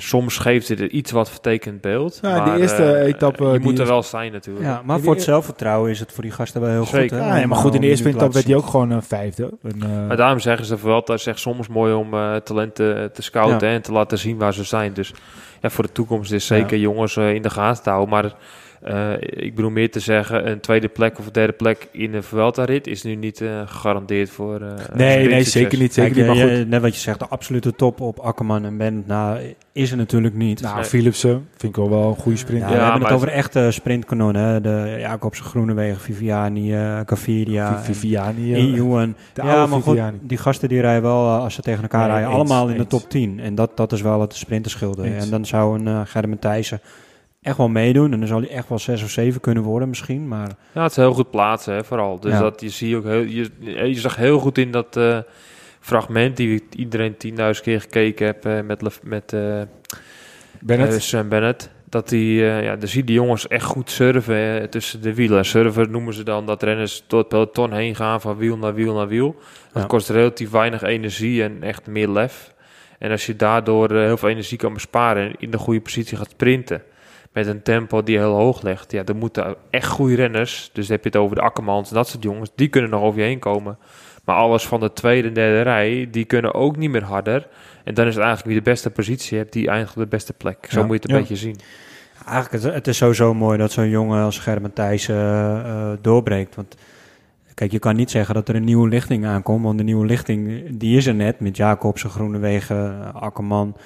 Soms geeft het er iets wat vertekend beeld. Ja, maar, de eerste eh, etappe Je die moet er is- wel zijn natuurlijk. Ja, maar voor het zelfvertrouwen is het voor die gasten wel heel Zeker. goed. Hè? Ja, nee, maar goed, in de eerste sprint werd hij ook gewoon een vijfde. En, uh, Maar daarom zeggen ze wel, dat is echt soms mooi om eh, talenten te scouten Ja. en te laten zien waar ze zijn. Dus ja, voor de toekomst is zeker jongens eh, in de gaten te houden. Maar eh, ik bedoel meer te zeggen, een tweede plek of een derde plek in een Vuelta-rit is nu niet eh, gegarandeerd voor eh, nee, nee, zeker niet. Zeker Kijk, niet. Maar je- goed. je- net wat je zegt, de absolute top op Akkerman en Bent, nou, is er natuurlijk niet. Nou, Nee. Philipsen vind ik wel wel een goede sprint. Ja, Ja, we hebben het over echte sprintkanonnen. Hè? De Jacobsen, Groenewegen, Viviani, eh Caviria, en Viviani. Ewan. de Ja, maar goed, Viviani. die gasten die rijden wel, als ze tegen elkaar Nee, rijden, eens, allemaal in de top 10. En dat, dat is wel het sprinterschilder. En dan zou een uh, Gerben Thijssen echt wel meedoen. En dan zal hij echt wel 6 of 7 kunnen worden misschien. Maar Ja, het is heel goed plaatsen, hè, vooral. Dus Ja. dat je zie ook heel, je, je zag heel goed in dat eh, fragment die iedereen 10.000 keer gekeken heeft eh, met, Lef- met eh, Bennett. Eh, Sam Bennett. Dat die, eh, ja, dan zie je die jongens echt goed surfen eh, tussen de wielen. Surfen noemen ze dan dat renners door het peloton heen gaan van wiel naar wiel naar wiel. Dat Ja. kost relatief weinig energie en echt meer lef. En als je daardoor eh, heel veel energie kan besparen en in de goede positie gaat sprinten. Met een tempo die heel hoog ligt. Ja, dan moeten echt goede renners. Dus heb je het over de Akkermans en dat soort jongens. Die kunnen nog over je heen komen. Maar alles van de tweede en derde rij, die kunnen ook niet meer harder. En dan is het eigenlijk wie de beste positie hebt, die op de beste plek. Zo Ja. moet je het een Ja. beetje zien. eigenlijk, het, het is sowieso mooi dat zo'n jongen als Gerben Thijssen eh, eh, doorbreekt. Want kijk, je kan niet zeggen dat er een nieuwe lichting aankomt. Want de nieuwe lichting, die is er net. Met Jacobsen, Groenewegen, Akkerman.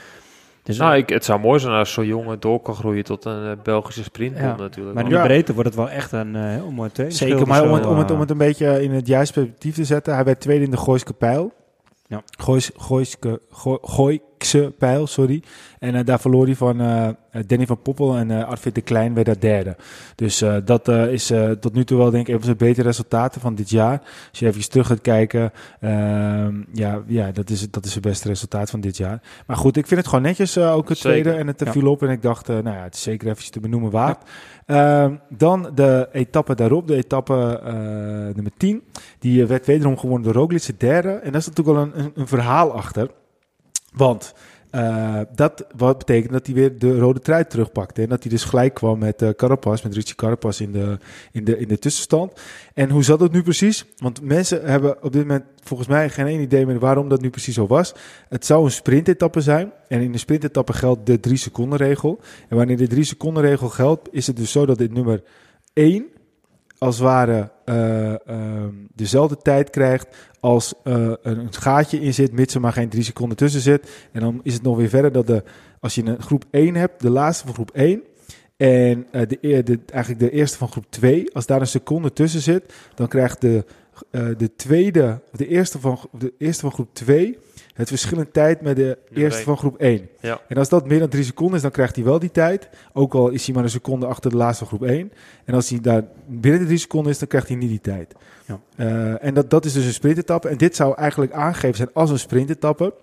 Dus, Nou, ik, het zou mooi zijn als zo'n jongen door kan groeien tot een eh, Belgische sprint Ja. natuurlijk. maar in de Ja. breedte wordt het wel echt een eh, heel mooi tweede Zeker, maar om het, om, het, om het een beetje in het juiste perspectief te zetten. Hij werd tweede in de Gooiske Pijl. Ja. Goois, Gooiske, Gooi, Griekse pijl, sorry. En eh, daar verloor hij van eh, Danny van Poppel en uh, Arvid de Klein werd daar derde. Dus dat is tot nu toe wel denk ik een van de betere resultaten van dit jaar. Als je even terug gaat kijken, ehm, ja, ja dat, is, dat is het beste resultaat van dit jaar. Maar goed, ik vind het gewoon netjes ook het tweede en het viel op. En ik dacht, nou ja, het is zeker even te benoemen waard. Ehm, dan de etappe daarop, de etappe nummer 10. Die werd wederom gewonnen door Roglic, de derde. En daar is natuurlijk wel een, een, een verhaal achter. Want uh, dat wat betekent dat hij weer de rode trui terugpakte. En dat hij dus gelijk kwam met uh, Carapaz, met Richie Carapaz in de, in, de, in de tussenstand. En hoe zat dat nu precies? Want mensen hebben op dit moment volgens mij geen één idee meer waarom dat nu precies zo was. Het zou een sprintetappe zijn. En in de sprintetappe geldt de drie seconden regel. En wanneer de drie seconden regel geldt, is het dus zo dat dit nummer 1 als het ware uh, uh, dezelfde tijd krijgt als uh, een gaatje in zit, mits er maar geen drie seconden tussen zit. En dan is het nog weer verder dat de, als je een groep 1 hebt, de laatste van groep 1 en uh, de, de, eigenlijk de eerste van groep 2, als daar een seconde tussen zit, dan krijgt de, uh, de tweede, de eerste van, de eerste van groep 2 het verschil in tijd met de eerste van groep 1. Ja. En als dat meer dan drie seconden is, dan krijgt hij wel die tijd. Ook al is hij maar een seconde achter de laatste van groep 1. En als hij daar binnen de drie seconden is, dan krijgt hij niet die tijd. Ja. Uh, en dat, dat is dus een sprintetappe. En dit zou eigenlijk aangegeven zijn als een sprintetappe.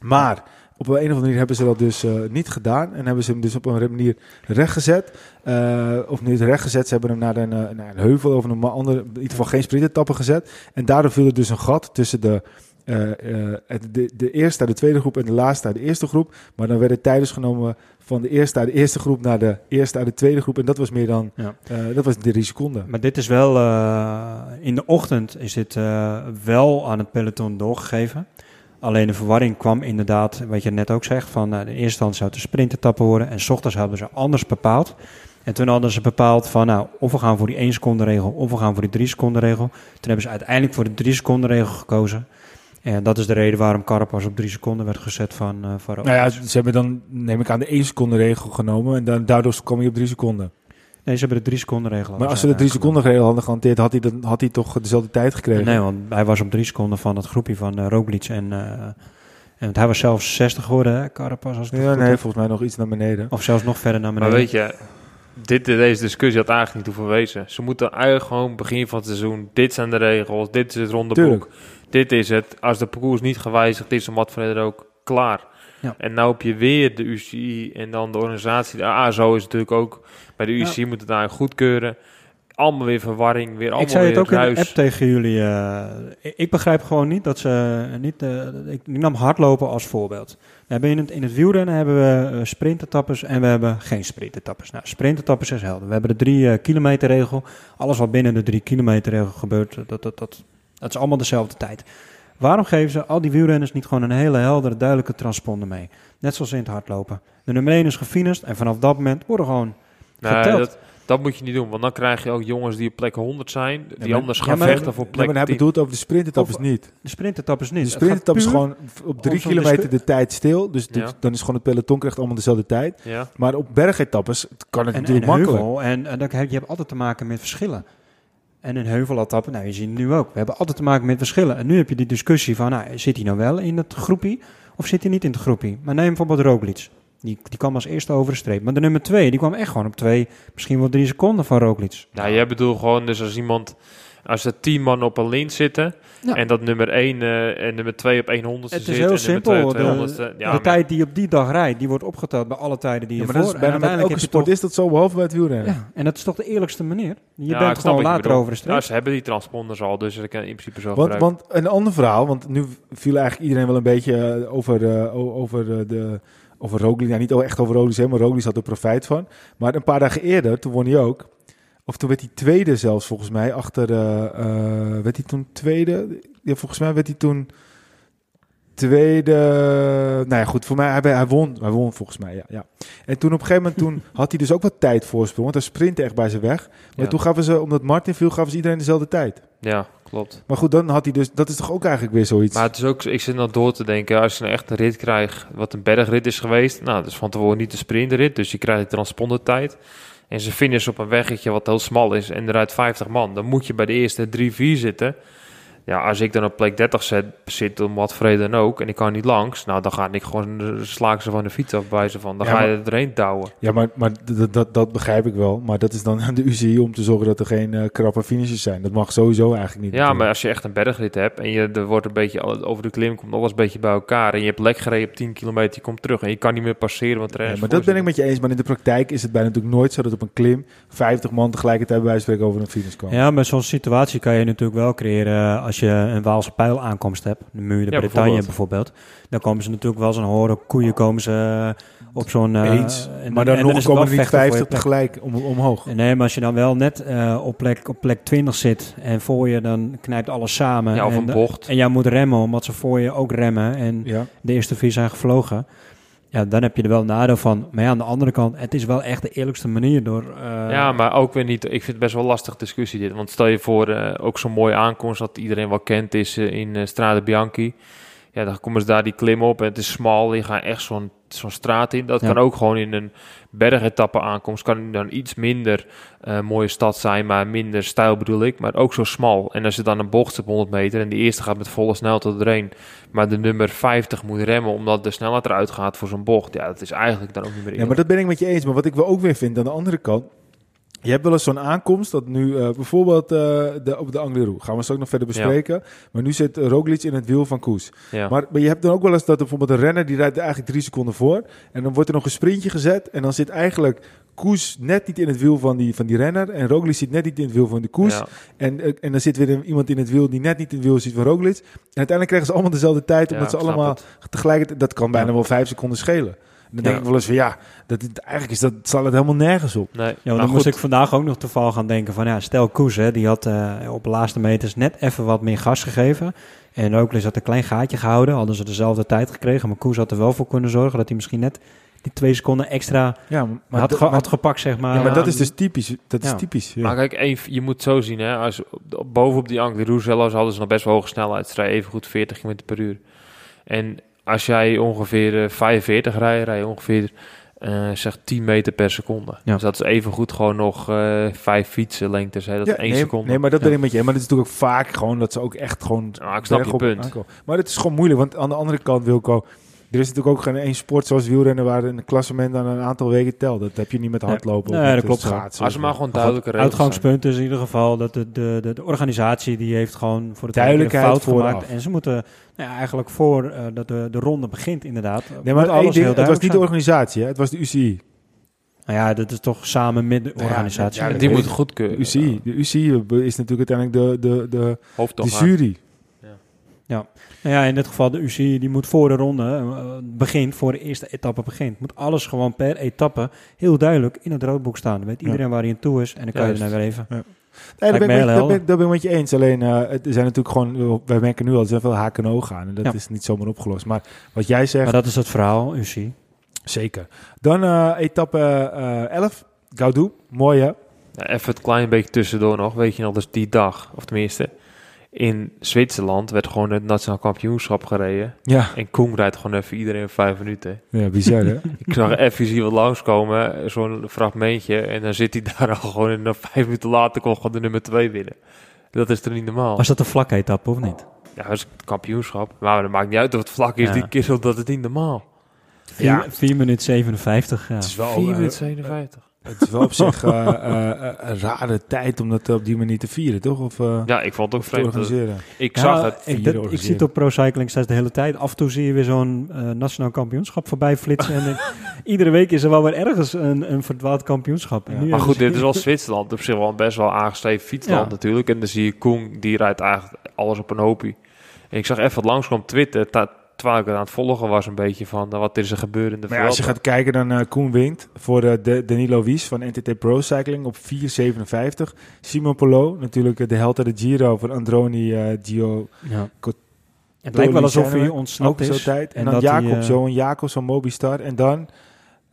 Maar op een of andere manier hebben ze dat dus uh, niet gedaan. En hebben ze hem dus op een manier rechtgezet. Uh, of niet rechtgezet, ze hebben hem naar een, naar een heuvel of een andere, in ieder geval geen sprintetappe gezet. En daardoor viel er dus een gat tussen de uh, uh, de, de eerste uit de tweede groep en de laatste uit de eerste groep. Maar dan werden tijdens genomen van de eerste uit de eerste groep naar de eerste uit de tweede groep. En dat was meer dan, ja. uh, dat was drie seconden. Maar dit is wel, in de ochtend is dit wel aan het peloton doorgegeven. Alleen de verwarring kwam inderdaad, wat je net ook zegt, van de eerste instantie zou het een sprintetappe worden. En s ochtends hadden ze anders bepaald. En toen hadden ze bepaald van, nou, of we gaan voor die 1 seconde regel, of we gaan voor die 3 seconde regel. Toen hebben ze uiteindelijk voor de 3 seconde regel gekozen. En dat is de reden waarom Carapaz op drie seconden werd gezet van uh, Nou ja, ze hebben dan, neem ik aan, de één seconde regel genomen. En dan, daardoor kwam hij op drie seconden. Nee, ze hebben de drie seconden regel. Maar als ze de drie seconden regel hadden gehanteerd, had hij, dan, had hij toch dezelfde tijd gekregen? Nee, want hij was op drie seconden van het groepje van uh, Roglic. En, uh, en hij was zelfs 60 geworden, hè, Carapaz. Als het ja, nee, volgens mij nog iets naar beneden. Of zelfs nog verder naar beneden. Maar weet je, dit, deze discussie had eigenlijk niet hoeven wezen. Ze moeten eigenlijk gewoon begin van het seizoen, dit zijn de regels, dit is het rondeboek dit is het. Als de parcours niet gewijzigd is, om wat verder ook klaar. Ja. En nou heb je weer de UCI en dan de organisatie. De ASO is natuurlijk ook. Bij de UCI ja. moet het daar goedkeuren. Allemaal weer verwarring, weer allemaal Ik zei het ook in de app tegen jullie. Uh, ik begrijp gewoon niet dat ze niet... Uh, ik, nam hardlopen als voorbeeld. We hebben in het, in het wielrennen hebben we uh, sprintetappes en we hebben geen sprintetappes. Nou, sprintetappes is helder. We hebben de drie kilometer regel. Alles wat binnen de drie kilometer regel gebeurt, dat, dat, dat dat is allemaal dezelfde tijd. Waarom geven ze al die wielrenners niet gewoon een hele heldere, duidelijke transponder mee? Net zoals in het hardlopen. De nummer 1 is gefinest en vanaf dat moment worden gewoon nee, geteld. Dat, dat moet je niet doen, want dan krijg je ook jongens die op plek 100 zijn, die ja, anders gaan ja, vechten voor plek ja, maar hij bedoelt over de sprintetappes niet. De sprintetappes niet. De sprintetappes is gewoon op drie kilometer de, tijd stil, dus ja. dan is gewoon het peloton krijgt allemaal dezelfde tijd. Ja. Maar op bergetappes kan het en, natuurlijk en makkelijk. Heuvel, en, en dan heb je hebt altijd te maken met verschillen. En een heuvelatappen, nou je ziet het nu ook. We hebben altijd te maken met verschillen. En nu heb je die discussie van, nou, zit hij nou wel in het groepie of zit hij niet in het groepie? Maar neem bijvoorbeeld Roglic. Die, die kwam als eerste over de streep. Maar de nummer twee, die kwam echt gewoon op twee, misschien wel drie seconden van Roglic. Nou, jij bedoelt gewoon dus als iemand, als er tien man op een lint zitten... Ja. En dat nummer 1 uh, en nummer 2 op 100 Het is heel en simpel. 200 de, ja, de tijd die op die dag rijdt, die wordt opgeteld bij alle tijden die je ja, voor. Dat is bijna met elke sport toch... is dat zo, behalve bij het wielrennen. Ja, en dat is toch de eerlijkste manier. Je ja, bent gewoon later over de streep. Ja, ze hebben die transponders al, dus dat kan in principe zo want, want een ander verhaal, want nu viel eigenlijk iedereen wel een beetje over, uh, over uh, de... Over Roglic, ja, niet echt over Roglic, maar Roglic had er profijt van. Maar een paar dagen eerder, toen won hij ook. Of toen werd hij tweede zelfs, volgens mij. Achter, uh, werd hij toen tweede? Ja, volgens mij werd hij toen tweede. Nou ja, goed, voor mij, hij, hij, won, hij won volgens mij, ja, ja. En toen op een gegeven moment toen <laughs> had hij dus ook wat tijd voorsprong, want hij sprintte echt bij zijn weg. Maar Ja. toen gaven ze, omdat Martin viel, gaven ze iedereen dezelfde tijd. Ja, klopt. Maar goed, dan had hij dus, dat is toch ook eigenlijk weer zoiets. Maar het is ook, ik zit nog door te denken, als je nou echt een rit krijgt, wat een bergrit is geweest, nou, dat is van tevoren niet de sprintrit, dus je krijgt de transpondertijd. En ze finishen op een weggetje wat heel smal is en eruit 50 man. Dan moet je bij de eerste 3-4 zitten. Ja, als ik dan op plek 30 zet, zit, om wat vrede dan ook, en ik kan niet langs, nou, dan ga ik gewoon de slaak ze van de fiets af bij ze van. Dan Ja, ga je maar- er erheen douwen. Ja, maar, maar dat, dat, dat begrijp ik wel. Maar dat is dan <laughs> aan de UCI om te zorgen dat er geen eh, krappe finishes zijn. Dat mag sowieso eigenlijk niet. Ja, natuurlijk. maar als je echt een bergrit hebt en je er wordt een beetje al- over de klim komt alles een beetje bij elkaar en je hebt lek gereden op 10 kilometer, je komt terug en je kan niet meer passeren, want er Ja, is maar dat ben ik met je eens. Maar in de praktijk is het bijna natuurlijk nooit zo dat op een klim 50 man tegelijkertijd bij spreken over een finish komen. Ja, maar zo'n situatie kan je natuurlijk wel creëren als je een Waalse pijl aankomst hebt. De muur de Ja, Bretagne bijvoorbeeld. bijvoorbeeld. Dan komen ze natuurlijk wel zo'n horen koeien komen ze eh, op zo'n... eh, eens. en- maar dan en nog het komen er niet je 50 plek. tegelijk om, omhoog. Nee, maar als je dan wel net eh, op, plek, op plek 20 zit en voor je dan knijpt alles samen. Ja, of en, een bocht. En jij moet remmen omdat ze voor je ook remmen en Ja. de eerste vier zijn gevlogen. Ja, dan heb je er wel nadeel van. Maar ja, aan de andere kant, het is wel echt de eerlijkste manier door... eh, ja, maar ook weer niet. Ik vind het best wel lastig discussie dit. Want stel je voor, eh, ook zo'n mooie aankomst dat iedereen wel kent is eh, in Strade Bianchi. Ja, dan komen ze daar die klim op en het is smal. Je gaat echt zo'n zo'n straat in. Dat Ja. kan ook gewoon in een bergetappe aankomst. Kan dan iets minder eh, mooie stad zijn, maar minder stijl bedoel ik. Maar ook zo smal. En als je dan een bocht op 100 meter en die eerste gaat met volle snelheid erheen. Maar de nummer 50 moet remmen omdat de snelheid eruit gaat voor zo'n bocht. Ja, dat is eigenlijk dan ook niet meer Ja, maar dat ben ik met je eens. Maar wat ik wel ook weer vind aan de andere kant. Je hebt wel eens zo'n aankomst dat nu eh, bijvoorbeeld eh, de, op de Angliru, gaan we straks nog verder bespreken. Maar nu zit Roglic in het wiel van Koes. Ja. Maar, maar je hebt dan ook wel eens dat bijvoorbeeld een renner die rijdt eigenlijk drie seconden voor. En dan wordt er nog een sprintje gezet. En dan zit eigenlijk Koes net niet in het wiel van die, van die renner. En Roglic zit net niet in het wiel van de Koes. Ja. En, eh, en dan zit weer iemand in het wiel die net niet in het wiel zit van Roglic. En uiteindelijk krijgen ze allemaal dezelfde tijd. Omdat ze allemaal het. tegelijkertijd... Dat kan bijna wel vijf seconden schelen. Dan Ja. denk ik wel eens van ja, dat, het- eigenlijk is dat, staat het helemaal nergens op. Nee, Ja, maar dan goed. moest ik vandaag ook nog toevallig gaan denken van ja, stel Koes, hè, die had eh, op de laatste meters net even wat meer gas gegeven. En Roglic had een klein gaatje gehouden, hadden ze dezelfde tijd gekregen. Maar Koes had er wel voor kunnen zorgen dat hij misschien net die twee seconden extra Ja, maar, had, ge- gepakt, zeg maar. ja, maar dat is dus typisch. Dat is typisch. Ja. Maar kijk, even, je moet zo zien, hè. Als, op, op- bovenop die Angliru zelfs hadden ze nog best wel hoge snelheid. Ze rijden even goed 40 km per uur. En als jij ongeveer eh, 45 rijdt, rij je ongeveer eh, zeg 10 meter per seconde. Ja. Dus dat is even goed gewoon nog eh vijf fietsen lengtes. Hè. Dat Ja, is één nee, seconde. Nee, maar dat ben ik met je. Maar het is natuurlijk ook vaak gewoon dat ze ook echt gewoon. Ja, ik snap je punt. aankomen. Maar het is gewoon moeilijk, want aan de andere kant, Wilco. Er is natuurlijk ook geen één sport zoals wielrennen waar een klassement aan een aantal weken telt. Dat heb je niet met Nee. hardlopen. Nee, of met dat klopt schaatsen. Als maar gewoon duidelijke regels zijn. Uitgangspunt is in ieder geval dat de, de, de, de organisatie die heeft gewoon voor de Duidelijkheid fout vooraf. gemaakt. En ze moeten nou ja, eigenlijk voor eh, dat de, de ronde begint inderdaad. Nee, maar alles ding, heel het was niet de organisatie, hè? het was de UCI. Nou ja, dat is toch samen met de Nou ja, organisatie. ja, die moet goedkeuren. De UCI. De UCI is natuurlijk uiteindelijk de, de, de, de jury. Nou ja, in dit geval de UCI, die moet voor de ronde eh, begint, voor de eerste etappe begint. Moet alles gewoon per etappe heel duidelijk in het roodboek staan. Dan weet Ja. iedereen waar hij aan toe is en dan kan je Juist. er nou weer even. Nee, daar Lijkt ben, ik daar, ben, helder. ik- daar ben ik met je eens. Alleen, eh, het er zijn natuurlijk gewoon, wij merken nu al, er zijn veel haken en ogen aan. En dat Ja. is niet zomaar opgelost. Maar wat jij zegt, Maar dat is het verhaal, UCI. zeker. Dan eh, etappe eh 11, Gaudu. Mooi hè? Ja, even het klein beetje tussendoor nog. Weet je nog, dus die dag, of tenminste... In Zwitserland werd gewoon het nationaal kampioenschap gereden. Ja, En Koen rijdt gewoon even iedereen vijf minuten. ja bizar hè? <laughs> Ik zag even hier wat langskomen, zo'n fragmentje. En dan zit hij daar al gewoon en dan vijf minuten later kon gewoon de nummer twee winnen. Dat is toch niet normaal? Was dat een vlakke etappe of niet? Ja, dat is het kampioenschap. Maar dat maakt niet uit of het vlak is, Ja. die kerel, dat is niet normaal. 4 Ja. minuten 57, ja. Het is wel, 4 eh, minuten 57. Het is wel op zich eh, eh, eh, een rare tijd om dat op die manier te vieren, toch? Of eh, Ja, ik vond het ook te vreemd. organiseren. Ik Ja, zag het. Ik, vier dat- ik zie het op Pro Cycling Stats de hele tijd. Af en toe zie je weer zo'n eh, nationaal kampioenschap voorbij flitsen. en, <laughs> iedere week is er wel weer ergens een, een verdwaald kampioenschap. Ja. Maar goed, dit is wel Zwitserland. Op zich wel een best wel aangeschreven fietsland Ja. natuurlijk. En dan zie je Koen, die rijdt eigenlijk alles op een hoopje. En ik zag even wat langskomen op Twitter, terwijl ik het aan het volgen was een beetje van eh, wat is er gebeurd in de Maar ja, als je gaat kijken, dan eh Koen wint voor eh, de Danilo Wies van NTT Pro Cycling op 4,57. Simon Polo, natuurlijk de held uit de Giro van Androni Gio. Ja. Het lijkt wel alsof hij ontsnapt is. tijd. En, En dan Jacob, eh, Johan Jacobs van Mobistar. En dan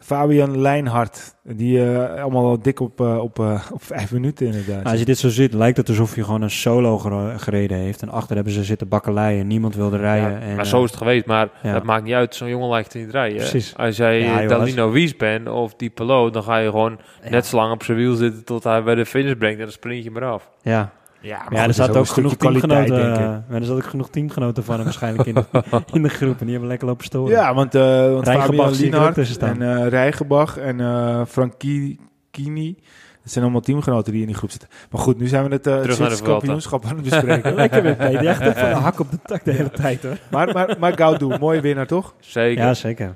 Fabian Leinhard. Die eh, allemaal dik op, eh, op, eh, op vijf minuten inderdaad. Als je dit zo ziet, lijkt het alsof hij gewoon een solo gereden heeft. En achter hebben ze zitten bakkeleien. Niemand wilde rijden. Ja, en, maar zo is het geweest, maar ja. dat maakt niet uit. Zo'n jongen lijkt niet rijden. Precies. Als jij Ja, Dalino Wies bent of die Pelot, dan ga je gewoon ja. net zo lang op zijn wiel zitten tot hij bij de finish brengt en dan sprint je maar af. Ja. Ja, maar Ja, er zaten ook genoeg teamgenoten, ik. eh, er zaten ook genoeg teamgenoten van hem waarschijnlijk in de, <laughs> <laughs> in de groep. En die hebben lekker lopen storen. Ja, want, eh want Rijgenbach Fabian en eh Rijgenbach en eh Frankini. Dat zijn allemaal teamgenoten die in die groep zitten. Maar goed, nu zijn we het, eh het Vuelta. kampioenschap aan het bespreken. <laughs> Lekker met Peter. Echt van de hak op de tak de hele tijd hoor. maar, maar, maar Gaudu, mooie winnaar toch? Zeker. Ja, zeker.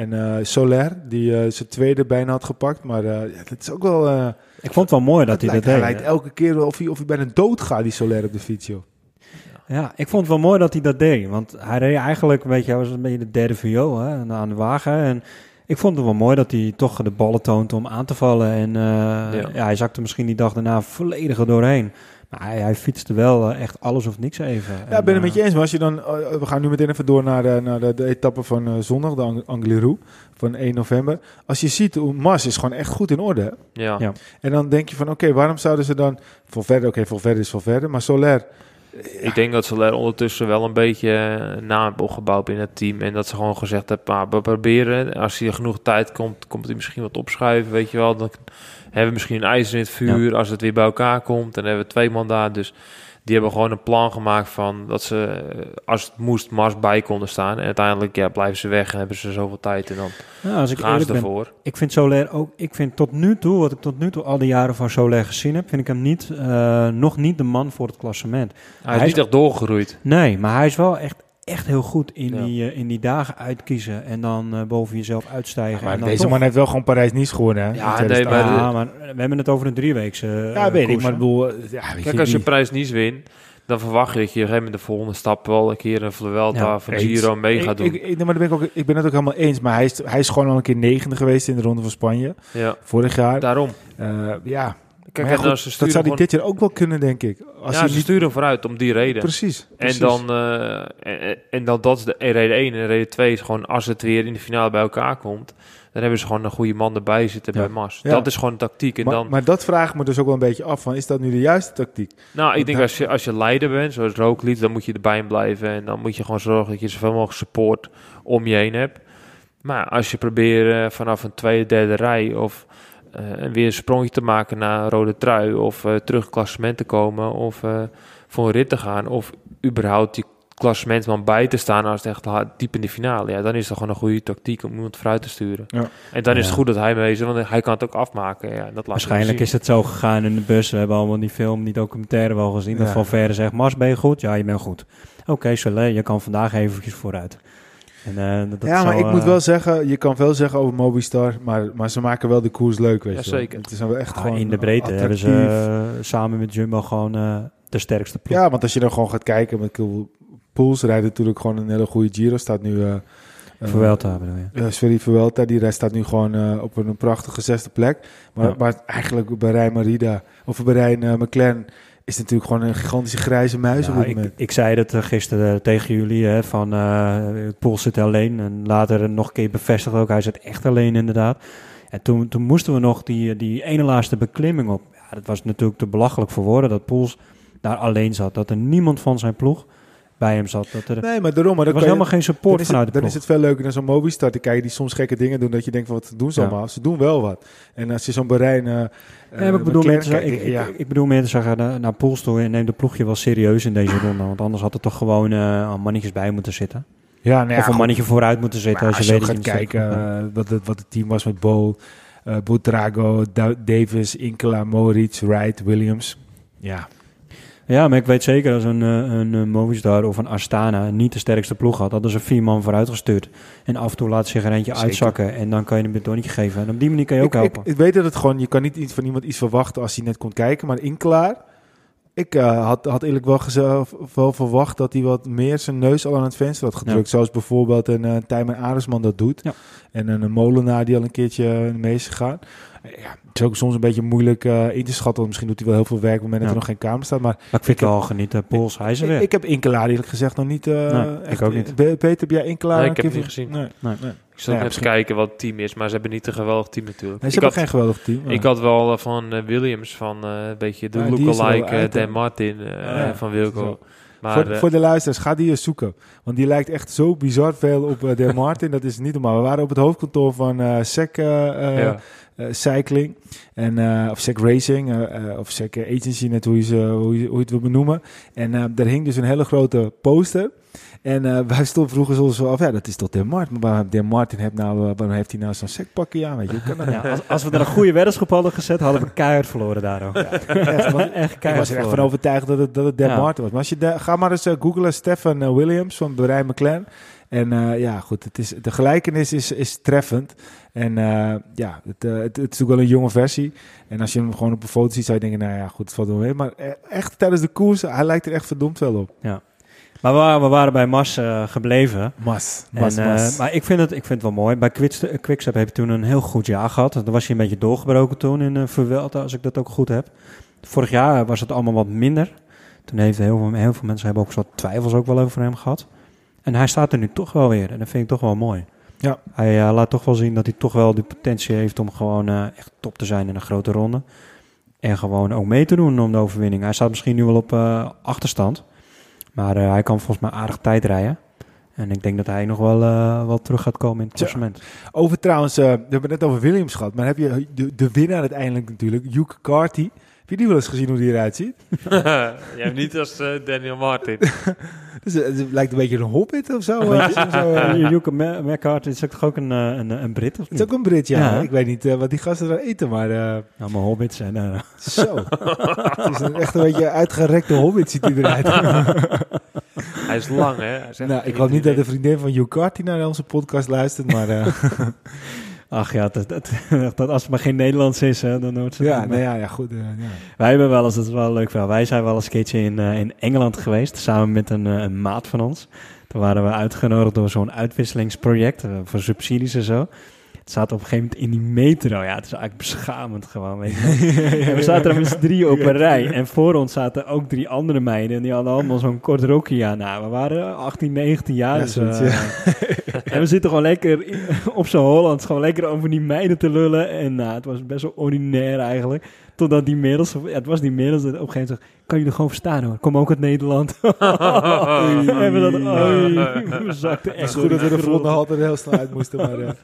En eh Soler, die eh, zijn tweede bijna had gepakt. Maar eh ja, dat is ook wel... eh, Ik vond het wel mooi dat hij dat deed. hij lijkt elke keer wel of hij, of hij bijna dood gaat, die Soler op de fiets, joh. Ja, ik vond het wel mooi dat hij dat deed. Want hij reed eigenlijk, weet je, hij was een beetje de derde viool hè, aan de wagen. En ik vond het wel mooi dat hij toch de ballen toont om aan te vallen. En eh, ja. hij zakte misschien die dag daarna volledig er doorheen. Maar hij, hij fietste wel eh, echt alles of niks even. Ja, ik ben het met je eens. Maar als je dan... eh, we gaan nu meteen even door naar de, naar de, de etappe van eh, zondag, de Ang- Angliru van 1 november. Als je ziet, hoe Mas is gewoon echt goed in orde. Ja. Ja. En dan denk je van, oké, waarom zouden ze dan... Valverde, oké, Valverde is Valverde, maar Soler... Ik denk dat ze er ondertussen wel een beetje naam hebben opgebouwd in het team. En dat ze gewoon gezegd hebben, maar we proberen. Als hij genoeg tijd komt, komt hij misschien wat opschuiven, weet je wel. Dan hebben we misschien een ijzer in het vuur. Als het weer bij elkaar komt, dan hebben we twee man daar. Dus die hebben gewoon een plan gemaakt van dat ze, eh, als het moest, Mars bij konden staan. En uiteindelijk ja, blijven ze weg en hebben ze zoveel tijd. En dan Ja, als ik gaan ze eerlijk ben, ervoor. ik vind Soler ook, ik vind tot nu toe, wat ik tot nu toe al die jaren van Soler gezien heb, vind ik hem niet, eh, nog niet de man voor het klassement. Hij is niet echt doorgegroeid. Nee, maar hij is wel echt, echt heel goed in, Ja. die, eh, in die dagen uitkiezen en dan eh, boven jezelf uitstijgen. Maar en dan deze toch- man heeft wel gewoon Parijs-Nice gewonnen, hè? Ja, nee, 2018. maar- Ja, maar we hebben het over een drieweekse eh, Ja, weet ik, maar ik bedoel... Ja, weet Kijk, als je prijs niet wint, dan verwacht je dat je op een gegeven moment de volgende stap wel een keer een Vuelta Ja, of een eens. Giro mee gaat doen. Ik, ik, maar ben ik, ook, ik ben het ook helemaal eens. Maar hij is, hij is gewoon al een keer negende geweest in de Ronde van Spanje. ja, Vorig jaar. daarom. Eh, ja, Kijk, Maar ja, goed, dat zou hij gewoon- dit jaar ook wel kunnen, denk ik. Als ja, ze niet... sturen vooruit om die reden. Precies, En dan, eh, en, en dan dat is de reden 1 en reden 2 is gewoon als het weer in de finale bij elkaar komt, dan hebben ze gewoon een goede man erbij zitten Ja. bij Mas. Ja. Dat is gewoon tactiek. En maar, dan, maar dat vraag ik me dus ook wel een beetje af. Van, is dat nu de juiste tactiek? nou, ik denk als je, als je leider bent, zoals Rooklied, dan moet je erbij blijven en dan moet je gewoon zorgen dat je zoveel mogelijk support om je heen hebt. Maar als je probeert eh, vanaf een tweede, derde rij of weer een sprongje te maken naar een rode trui of eh, terug klassement te komen of eh, voor een rit te gaan of überhaupt die klassementman bij te staan als het echt hard- diep in de finale. Ja, dan is dat gewoon een goede tactiek om iemand vooruit te sturen. Ja. En dan is het goed dat hij mee is, want hij kan het ook afmaken. Ja, dat laat Waarschijnlijk is het zo gegaan in de bus. We hebben allemaal die film, die documentaire wel gezien. Dat Ja. Van Verre zegt, Mars, ben je goed? Ja, je bent goed. Oké, Soler, je kan vandaag eventjes vooruit. En, eh, dat, ja, maar zou, ik moet eh, wel zeggen, je kan veel zeggen over Mobistar, maar, maar ze maken wel de koers leuk, weet je wel. zeker. Het is wel echt ah, gewoon in de breedte hebben ze attractief. eh, samen met Jumbo gewoon eh, de sterkste ploeg. Ja, want als je dan gewoon gaat kijken, met Pools rijdt natuurlijk gewoon een hele goede Giro. Staat nu... eh, eh, Vuelta bedoel je. Ja, Sverri Vuelta, die rest staat nu gewoon eh, op een prachtige zesde plek. Maar, Ja. maar eigenlijk bij Rijn Marida, of bij Rijn eh, McLaren, is natuurlijk gewoon een gigantische grijze muis Nou, ik, ik zei dat eh, gisteren eh, tegen jullie, hè, van Poel zit alleen. En later nog een keer bevestigd ook, hij zit echt alleen inderdaad. En toen, toen moesten we nog die, die ene laatste beklimming op. Ja, dat was natuurlijk te belachelijk voor woorden, dat Poels daar alleen zat. Dat er niemand van zijn ploeg bij hem zat. Dat er, Nee, maar daarom. Maar er was je- helemaal geen support vanuit het, de dan is het veel leuker naar zo'n Mobistar te kijken die soms gekke dingen doen dat je denkt van wat doen ze Ja. allemaal? Ze doen wel wat. En als je zo'n Berijn... eh maar ik, bedoel te zeggen, kijkt, ik, ja. ik, ik bedoel meer te zeggen, naar, naar Poels toe en neem de ploegje wel serieus in deze ronde. Want anders had er toch gewoon eh al mannetjes bij moeten zitten. ja, nou ja, of een goed. mannetje vooruit moeten zitten. Maar als je, weet gaat kijken eh, wat, het, wat het team was met Bo, eh Butrago, Da- Davis, Inkela, Moritz, Wright, Williams. Ja, Ja, maar ik weet zeker als een, eh, een, eh, Movistar of een Astana niet de sterkste ploeg had, hadden ze vier man vooruit gestuurd. En af en toe laat zich er eentje Zeker. uitzakken en dan kan je hem een bedonnetje geven. En op die manier kan je ook ik, ik, helpen. ik weet dat het gewoon, je kan niet iets van iemand iets verwachten als hij net komt kijken, maar Inkelaar, ik eh, had, had eerlijk wel, wel verwacht dat hij wat meer zijn neus al aan het venster had gedrukt. Zoals bijvoorbeeld een uh, Tijmen Aresman dat doet. Ja. En een, een Molenaar die al een keertje mee is gegaan. Ja, het is ook soms een beetje moeilijk eh, in te schatten. Misschien doet hij wel heel veel werk op het moment dat er nog geen kamer staat. Maar maar ik vind het wel genieten. Pools, hij is er ik, weer. ik heb Inkelaar eerlijk gezegd nog niet... eh, Nee, ik ook niet. Pe- Peter, heb jij Inkelaar Nee, ik heb het niet gezien. Nee. Nee. nee. Ik zal Ja, even misschien- kijken wat het team is, maar ze hebben niet een geweldig team natuurlijk. Nee, ze ik, hebben had, geen geweldig team. maar- ik had wel eh, van Williams, van eh, een beetje de lookalike? Dan Martin eh, Ja, van Wilco. Maar, voor, eh, voor de luisteraars, ga die eens zoeken. Want die lijkt echt zo bizar veel op eh De <laughs> Martin. dat is niet normaal. We waren op het hoofdkantoor van SEC eh, ja. eh, Cycling. En, of SEC Racing. of SEC Agency, net hoe je, ze, hoe, je, hoe je het wil benoemen. En daar hing dus een hele grote poster. En eh, <laughs> wij stonden vroeger ons zo af, ja, dat is toch De Martin. Maar waarom De Martin heeft nou, eh, waarom heeft hij nou zo'n secpakje aan? Weet je, hoe kan dat? Ja, als, als we er een goede weddenschap hadden gezet, hadden we keihard verloren daarom. Echt, want Echt ik keihard was er echt van overtuigd dat het, dat het Dan Ja. Martin was. Maar als je de, ga maar eens eh, googlen Stefan Williams van Berijn McLaren. En ja, goed, het is, de gelijkenis is, is treffend. En ja, het, het, het is natuurlijk wel een jonge versie. En als je hem gewoon op een foto ziet, zou je denken, nou ja, goed, het valt wel mee. Maar echt tijdens de koers, hij lijkt er echt verdomd wel op. Maar we waren, we waren bij Mars eh, gebleven. Mas, En, eh, mas. maar ik vind, het, ik vind het wel mooi. Bij Quickstep, Quickstep heb je toen een heel goed jaar gehad. Dan was hij een beetje doorgebroken toen in uh, Vuelta, als ik dat ook goed heb. Vorig jaar was het allemaal wat minder. Toen heeft heel veel, heel veel mensen hebben ook wat twijfels ook wel over hem gehad. En hij staat er nu toch wel weer. En dat vind ik toch wel mooi. Ja. Hij eh, laat toch wel zien dat hij toch wel de potentie heeft om gewoon eh, echt top te zijn in een grote ronde. En gewoon ook mee te doen om de overwinning. Hij staat misschien nu wel op eh, achterstand. Maar eh, hij kan volgens mij aardig tijd rijden. En ik denk dat hij nog wel, eh, wel terug gaat komen in het klassement. Over trouwens, eh, we hebben het net over Williams gehad. Maar heb je de, de winnaar uiteindelijk natuurlijk, Hugh Carty. Heb je die wel eens gezien hoe die eruit ziet? <laughs> <laughs> Jij hebt niet als eh, Daniel Martin. <laughs> Dus, eh, het lijkt een beetje een hobbit of zo. eh. Yuka McCart is ook toch ook een, een, een Brit, of Het is niet? ook een Brit, ja. Ja. Ik weet niet wat die gasten daar eten, maar eh, Allemaal hobbits en... eh, zo. het is een, echt een beetje uitgerekte hobbit ziet hij eruit. Hij is lang, hè? Hij is echt nou, ik hoop niet dat de vriendin van Hugh Carty naar onze podcast luistert, maar eh, ach ja, dat, dat, <laughs> dat als het maar geen Nederlands is, hè, dan hoort ze ja, het nou ja, ja, goed. eh, ja. Wij hebben wel eens, dat is wel een leuk verhaal. Wij zijn wel eens een keertje in, eh, in Engeland geweest, samen met een, eh, een maat van ons. Toen waren we uitgenodigd door zo'n uitwisselingsproject voor subsidies en zo. Staat op een gegeven moment in die metro. Ja, het is eigenlijk beschamend gewoon, weet je. <laughs> En we zaten er met z'n drieën op een rij. En voor ons zaten ook drie andere meiden. En die hadden allemaal zo'n kort rokje aan. Nou, we waren 18, 19 jaar. Ja, dus, eh, <laughs> en we zitten gewoon lekker in- <laughs> op zo'n Hollands. Gewoon lekker over die meiden te lullen. En nou, het was best wel ordinair eigenlijk. Totdat die middels, ja, het was die middels dat op een gegeven moment kan je er gewoon verstaan hoor. Kom ook uit Nederland. en we dachten, oei, we zakten Het is goed dat we de volgende grond. halt er heel snel uit moesten, maar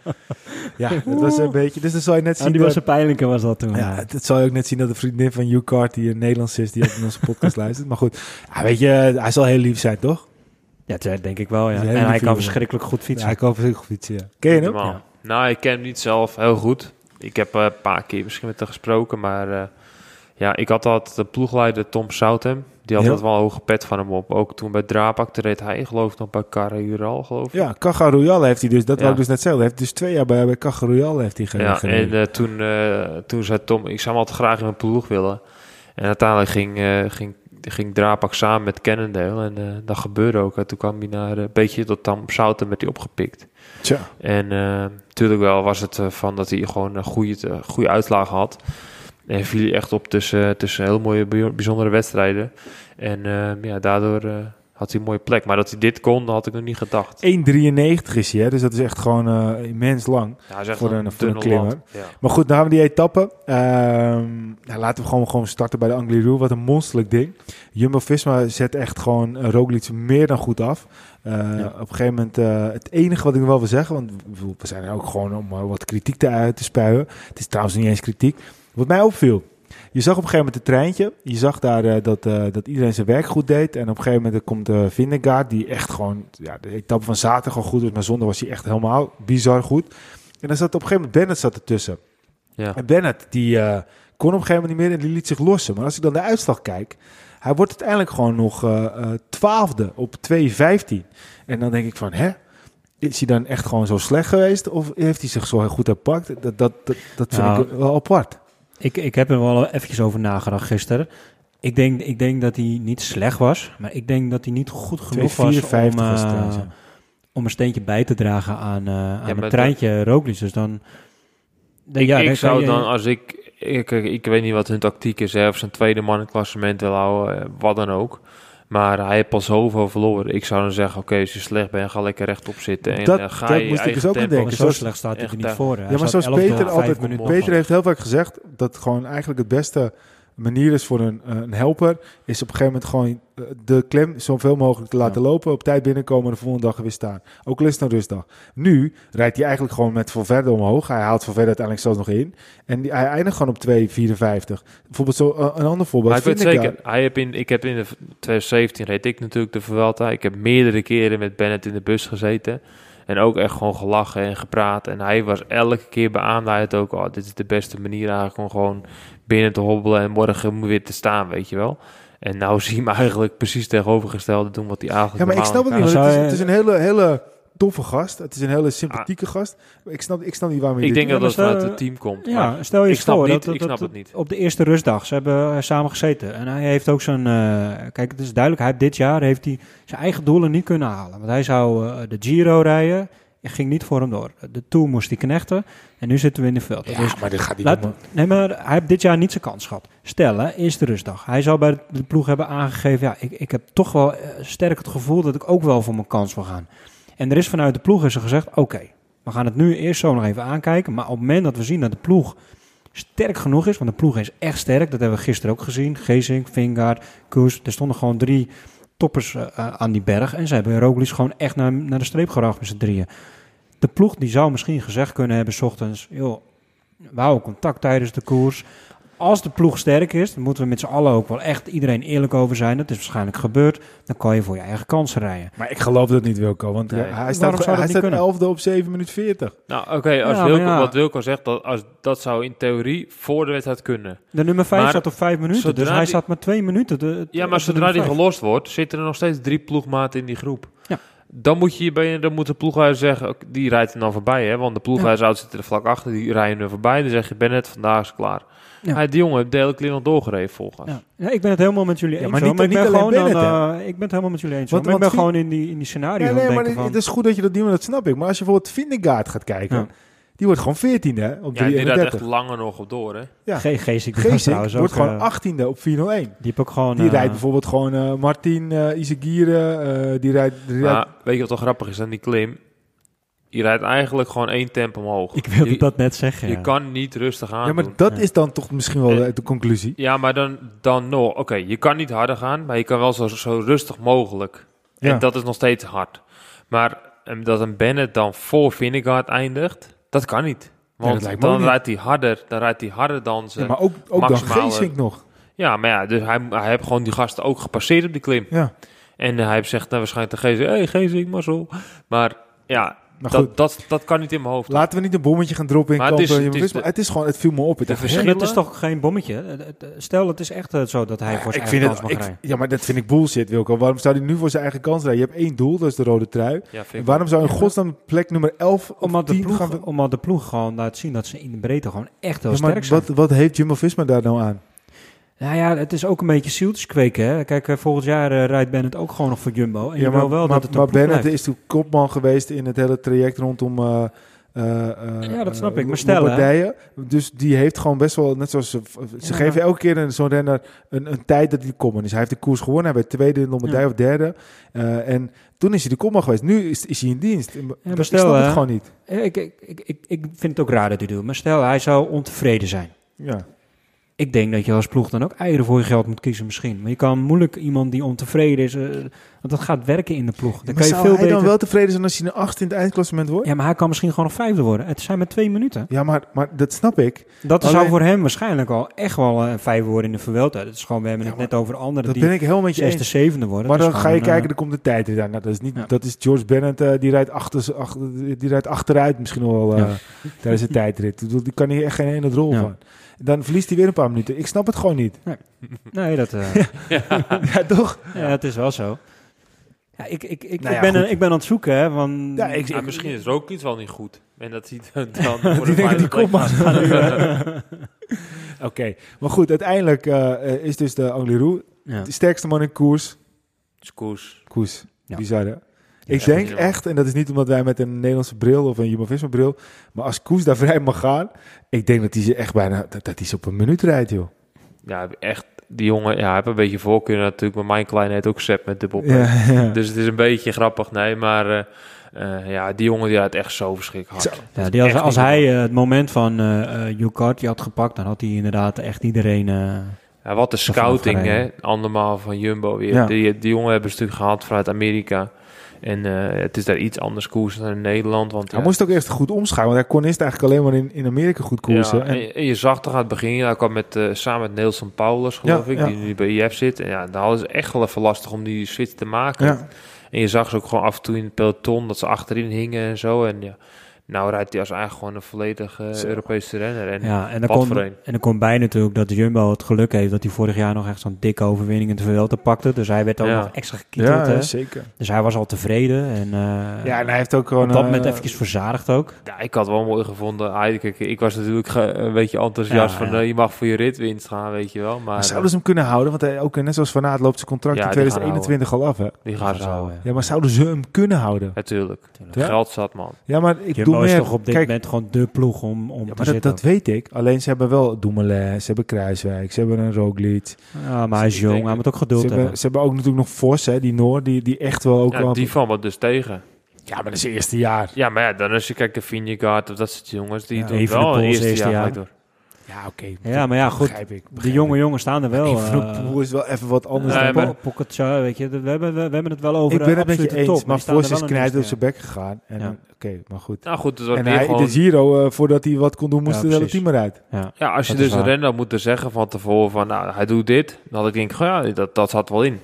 ja, dat was een beetje... Dus dan zal je net En zien die dat... was een pijnlijke was dat toen. Ja, het, het zal je ook net zien dat de vriendin van Hugh Carty een Nederlands is die ook in onze podcast <laughs> luistert. Maar goed, ja, weet je, hij zal heel lief zijn, toch? Ja, dat denk ik wel, ja. Dat En hij kan verschrikkelijk goed Ja, fietsen. hij kan verschrikkelijk goed fietsen, ja. Ken je hem? Normaal. Ja. Nou, ik ken hem niet zelf heel goed. Ik heb eh, een paar keer misschien met hem gesproken, maar eh, ja, ik had altijd de ploegleider Tom Southam. Die had altijd wel een hoge pet van hem op. Ook toen bij Drapak, reed hij geloof ik nog bij Carre Ural, geloof ik. Ja, Caja Royal heeft hij dus, dat wou ik dus net zeggen. Hij heeft dus twee jaar bij, bij Caja Royal heeft hij ge- Ja, gereden. en eh, toen, eh, toen zei Tom, ik zou hem altijd graag in mijn ploeg willen. En uiteindelijk ging, eh, ging, ging Drapak samen met Cannondale en dat gebeurde ook. En toen kwam hij naar een beetje tot Tom Southam werd hij opgepikt. Tja. En natuurlijk wel was het van dat hij gewoon een goede, goede uitslag had. En viel hij echt op tussen, tussen heel mooie, bij- bijzondere wedstrijden. En eh, ja, daardoor eh, had hij een mooie plek. Maar dat hij dit kon, had ik nog niet gedacht. 1,93 is hij, hè? dus dat is echt gewoon eh, immens lang. Ja, hij is echt Voor een- voor een dunne klimmer. Ja. Maar goed, dan gaan we die etappe. Ehm, nou, laten we gewoon, gewoon starten bij de Angliru. Wat een monsterlijk ding. Jumbo-Visma zet echt gewoon uh, Roglic meer dan goed af. Uh, Ja. Op een gegeven moment, uh, het enige wat ik wel wil zeggen... want we- zijn er ook gewoon om uh, wat kritiek te, uit te spuien. Het is trouwens niet eens kritiek. Wat mij opviel... Je zag op een gegeven moment het treintje. Je zag daar uh, dat, uh, dat iedereen zijn werk goed deed. En op een gegeven moment komt uh, Vindegaard, die echt gewoon... Ja, de etappe van zaterdag al goed was, maar zondag was hij echt helemaal bizar goed. En dan zat op een gegeven moment Bennett zat ertussen. Ja. En Bennett, die uh, kon op een gegeven moment niet meer en die liet zich lossen. Maar als ik dan de uitslag kijk, hij wordt uiteindelijk gewoon nog twaalfde op 2.15. En dan denk ik van, hè? Is hij dan echt gewoon zo slecht geweest? Of heeft hij zich zo heel goed herpakt? Dat, dat, dat, dat vind Nou, ik wel apart. Ik, ik heb er wel eventjes over nagedacht gisteren. Ik denk, ik denk dat hij niet slecht was, maar ik denk dat hij niet goed genoeg was om, 2,54 was het uh, ja. om een steentje bij te dragen aan, uh, aan maar het treintje Roglic. Dus dan... Ik, ja, ik zou je- dan, als ik, ik... Ik weet niet wat hun tactiek is, hè, of zijn tweede man in klassement wil houden, eh, wat dan ook. Maar hij heeft al zoveel verloren. Ik zou dan zeggen, oké, als je slecht bent, ga lekker rechtop zitten. En Dat- eh, ga dat je moest ik dus ook aan denken. Zo slecht staat hij er niet eh, voor. hè. Ja, maar zoals 11e, Peter altijd... Peter heeft heel vaak gezegd dat gewoon eigenlijk het beste manier is voor een, eh, een helper, is op een gegeven moment gewoon eh, de klem zoveel mogelijk te laten lopen, op tijd binnenkomen en de volgende dag weer staan. Ook al is het een rustdag. Nu rijdt hij eigenlijk gewoon met Valverde omhoog. Hij haalt Valverde uiteindelijk zelfs nog in. En die, hij eindigt gewoon op 2,54. Bijvoorbeeld zo, eh, een ander voorbeeld. Maar ik weet zeker, hij heb in, ik heb in de 2017 reed ik natuurlijk de Vuelta. Ik heb meerdere keren met Bennett in de bus gezeten. En ook echt gewoon gelachen en gepraat. En hij was elke keer beaamde hij het ook. Oh, dit is de beste manier eigenlijk om gewoon binnen te hobbelen en morgen weer te staan, weet je wel. En nou <laughs> zie je hem eigenlijk precies tegenovergestelde doen wat hij eigenlijk Ja, maar ik snap het niet. Het, is, het is een hele, hele toffe gast. Het is een hele sympathieke gast. Ik snap, ik snap niet waarom je Ik dit denk dat doet. dat vanuit stel- het team komt. Ja, stel je ik eens snap voor niet- dat, ik dat- snap dat- het niet. op de eerste rustdag, ze hebben eh, samen gezeten. En hij heeft ook zijn, eh, kijk het is duidelijk, hij heeft dit jaar heeft hij zijn eigen doelen niet kunnen halen. Want hij zou eh, de Giro rijden, het ging niet voor hem door. De Tour moest hij knechten en nu zitten we in de veld. Ja, Dus maar dit gaat niet Nee, maar hij heeft dit jaar niet zijn kans gehad. Stel, hè, eerste rustdag. Hij zou bij de ploeg hebben aangegeven... ja, ik, ik heb toch wel sterk het gevoel dat ik ook wel voor mijn kans wil gaan. En er is vanuit de ploeg is er gezegd... oké, we gaan het nu eerst zo nog even aankijken... maar op het moment dat we zien dat de ploeg sterk genoeg is... want de ploeg is echt sterk, dat hebben we gisteren ook gezien... Gezink, Vingaard, Koes, er stonden gewoon drie toppers eh, eh, aan die berg... en ze hebben Roglic gewoon echt naar, naar de streep geracht met z'n drieën. De ploeg die zou misschien gezegd kunnen hebben... s ochtends, joh, we houden contact tijdens de koers. Als de ploeg sterk is, dan moeten we met z'n allen ook wel echt iedereen eerlijk over zijn. Dat is waarschijnlijk gebeurd. Dan kan je voor je eigen kansen rijden. Maar ik geloof dat niet, Wilco. Want Nee. hij staat, zou dat hij niet staat kunnen? elfde op 7 minuten 40. Nou, oké, als Ja, Wilco, ja. wat Wilco zegt, dat, als, dat zou in theorie voor de wedstrijd kunnen. De nummer 5 Maar staat op 5 minuten, dus hij die- staat maar 2 minuten. De, de- Ja, maar de zodra die gelost wordt, zitten er nog steeds drie ploegmaten in die groep. Ja. Dan moet, je, je bij- dan moet de ploeghuis zeggen, die rijdt er dan voorbij. Hè? Want de ploeghuisauto zit er vlak achter, die rijden er voorbij. Dan zeg je, Bennett, vandaag is het klaar. Ja. Hij, die jongen heeft de hele doorgereden volgens. Ja. Ja, ik ben het helemaal met jullie Ja, eens. maar niet- Maar ik ben gewoon dan, Bennett, eh, ik ben het helemaal met jullie eens. Want-. Maar ik ben want gewoon in die, in die scenario Ja, nee, maar van... het is goed dat je dat niet, want dat snap ik. Maar als je bijvoorbeeld Vindegaard gaat kijken, Ja. die wordt gewoon 14e hè, op Ja, die rijdt echt 331. langer nog op door, hè? Ja. Ge Geesink ook, wordt gewoon eh, 18e op 401. Die heb ook gewoon... Die eh, rijdt bijvoorbeeld gewoon eh, Martin uh, eh, die rijdt... Die rijdt Maar weet je wat toch grappig is aan die klim? Je rijdt eigenlijk gewoon één tempo omhoog. Ik wilde je, dat net zeggen, Je ja. kan niet rustig aan ja, maar doen. dat Ja. is dan toch misschien wel Eh, de, conclusie. Ja, maar dan, dan nog. Oké, je kan niet harder gaan, maar je kan wel zo, zo rustig mogelijk. Ja. En dat is nog steeds hard. Maar dat een Bennett dan voor Vingegaard eindigt, dat kan niet. Want dan niet. rijdt hij harder, dan rijdt hij harder dan ze. Ja, Ja, maar ook, ook dan Geesink nog. maar ja, dus hij, hij heeft gewoon die gasten ook gepasseerd op die klim. Ja, En hij heeft zegt dan waarschijnlijk tegen Geesink, hey Geesink, mazzel. Maar ja, maar goed. dat, dat, dat kan niet in mijn hoofd. Laten we niet een bommetje gaan droppen in Maar het is- Het, is het, de- is gewoon, het viel me op. Het de verschillen- dat is toch geen bommetje? Het- het- Stel, het is echt eh, zo dat hij Ja, voor zijn ik eigen vind kans het, mag ik, rijden. ja, maar dat vind ik bullshit, Wilco. Waarom zou hij nu voor zijn eigen kans rijden? Je hebt één doel, dat is de rode trui. Ja, En waarom zou in godsnaam plek nummer 11 of Omdat de, 10 ploeg, gaan... omdat de ploeg gewoon laat zien dat ze in de breedte gewoon echt heel Ja, maar sterk zijn. wat, wat heeft Jumbo-Visma daar nou aan? Nou ja, het is ook een beetje zieltjes kweken. Hè? Kijk, eh, volgend jaar eh, rijdt Bennett ook gewoon nog voor Jumbo. En je wil wel maar, dat het maar Bennett blijft. is toen kopman geweest in het hele traject rondom... eh, eh, Ja, dat snap ik. Maar stel. Dus die heeft gewoon best wel, net zoals ze, ze Ja. geven elke keer een- zo'n renner een, een tijd dat hij kopman is. Hij heeft de koers gewonnen, hij werd tweede in Lombardije Ja. of derde. En toen is hij de kopman geweest. Nu is, is hij in dienst. Dat- maar ik stel, het gewoon niet. Ik, ik, ik, ik, ik vind het ook raar dat hij doet. Maar stel, hij zou ontevreden zijn. Ja. Ik denk dat je als ploeg dan ook eieren voor je geld moet kiezen misschien. Maar je kan moeilijk iemand die ontevreden is... eh, want dat gaat werken in de ploeg. Dan kan je veel hij beter... dan wel tevreden zijn als hij een acht in het eindklassement wordt? Ja, maar hij kan misschien gewoon nog vijfde worden. Het zijn maar twee minuten. Ja, maar, maar dat snap ik. Dat Alleen- zou voor hem waarschijnlijk al echt wel een vijfde worden in de Vuelta. Dat is gewoon, we hebben Ja, het net over anderen Dat die ben ik helemaal met je zesde, eens. zevende worden. Maar dan ga je gewoon, kijken, eh, er komt de tijd aan. Nou, dat, is niet, Ja. dat is George Bennett, eh, die, rijdt achter, achter, die rijdt achteruit misschien wel eh, tijdens de tijdrit. Die kan hier echt geen ene rol van. Dan verliest hij weer een paar minuten. Ik snap het gewoon niet. Nee, dat, eh, <laughs> ja, toch? ja, het is wel zo. Ja, ik, ik, ik, Nou ik, ben, goed. ik ben aan het zoeken, hè. Van, Ja, ik, ik- misschien is Roglic iets wel niet goed. En dat ziet dan <laughs> voor die de denken die kopman. Oké, maar goed, uiteindelijk eh, eh, is dus de Angliru ja. de sterkste man in koers. is koers. Koers, Ja. bizar hè? Ik Ja, denk echt, en dat is niet omdat wij met een Nederlandse bril of een Jumbo-Visma bril, maar als Koes daar vrij mag gaan, ik denk dat hij ze echt bijna, dat, dat hij ze op een minuut rijdt joh. Ja, echt. Die jongen, ja, heeft een beetje voorkeur natuurlijk. Maar mijn kleine heet ook Sepp met. Ja, ja. Dus het is een beetje grappig, nee. Maar eh, eh, ja, die jongen die rijdt echt zo verschrikkelijk hard. Zo. Ja, die als, als hij eh, het moment van eh uh, had gepakt, dan had hij inderdaad echt iedereen... eh, Ja, wat de scouting, hè? Andermaal van Jumbo weer. Ja. Die, die jongen hebben ze natuurlijk gehaald vanuit Amerika. En eh, het is daar iets anders koersen dan in Nederland. Want Hij ja, moest ook echt goed omschakelen, want hij kon eerst eigenlijk alleen maar in, in Amerika goed koersen. Ja, en, en, je zag toch aan het begin, hij kwam met, eh, samen met Nelson Paulus, geloof Ja, ik, die nu bij IF zit. En ja, daar hadden ze echt wel even lastig om die switch te maken. En je zag ze ook gewoon af en toe in het peloton dat ze achterin hingen en zo. En ja, nou rijdt hij als eigenlijk gewoon een volledig eh, Zo. Europese renner. En Ja, en dan, komt, en dan komt bij natuurlijk dat Jumbo het geluk heeft dat hij vorig jaar nog echt zo'n dikke overwinning in de Vuelta pakte. Dus hij werd ook Ja. nog extra gekieteld. ja, hè. zeker. Dus hij was al tevreden. En, eh, Ja, en hij heeft ook gewoon... op dat moment eh, eventjes verzadigd ook. Ja, ik had wel mooi gevonden. Kijk, ik was natuurlijk ge- een beetje enthousiast Ja, van ja. eh, je mag voor je ritwinst gaan, weet je wel. Maar, Maar zouden ze hem kunnen houden? Want hij, ook net zoals Van Aert loopt zijn contract Ja, in die gaan 2021 al af, hè? eh, die gaan ze Zo, houden. Ja, maar zouden ze hem kunnen houden? Natuurlijk. Geld zat, man. Ja, maar ik Jumbo is toch op dit Kijk, moment gewoon de ploeg om, om ja, te dat, zitten. dat weet ik. Alleen ze hebben wel Dumoulin, ze hebben Kruiswijk, ze hebben een Roglic. ja, maar hij is jong, denk- hij moet ook Ze geduld hebben. hebben, ze hebben ook natuurlijk nog Vos, hè, die Noor, die, die echt wel ook Ja, wel... die van me dus tegen. Ja, maar dat is het eerste jaar. Ja, maar ja, dan als je kijkt de Vingegaard of dat soort jongens, die Ja, doen wel is eerste, eerste jaar, jaar. gelijk door. Ja, oké. Ja, maar ja, goed. Begrijp ik. De jonge jongens staan er wel. Evenepoel is wel even wat anders Nee, dan... maar- Pogacar, weet je, we hebben, we, we hebben het wel over ik ben de het met je eens, top, maar er Vos wel is knijt het op zijn bek gegaan. En Oké, maar goed. Nou goed, dus En hij, gewoon... de Giro, eh, voordat hij wat kon doen, moest Ja, het team eruit. Ja. Ja, als je dus renner moet zeggen van tevoren van, nou, hij doet dit, dan had ik denk, ja, dat, dat zat wel in.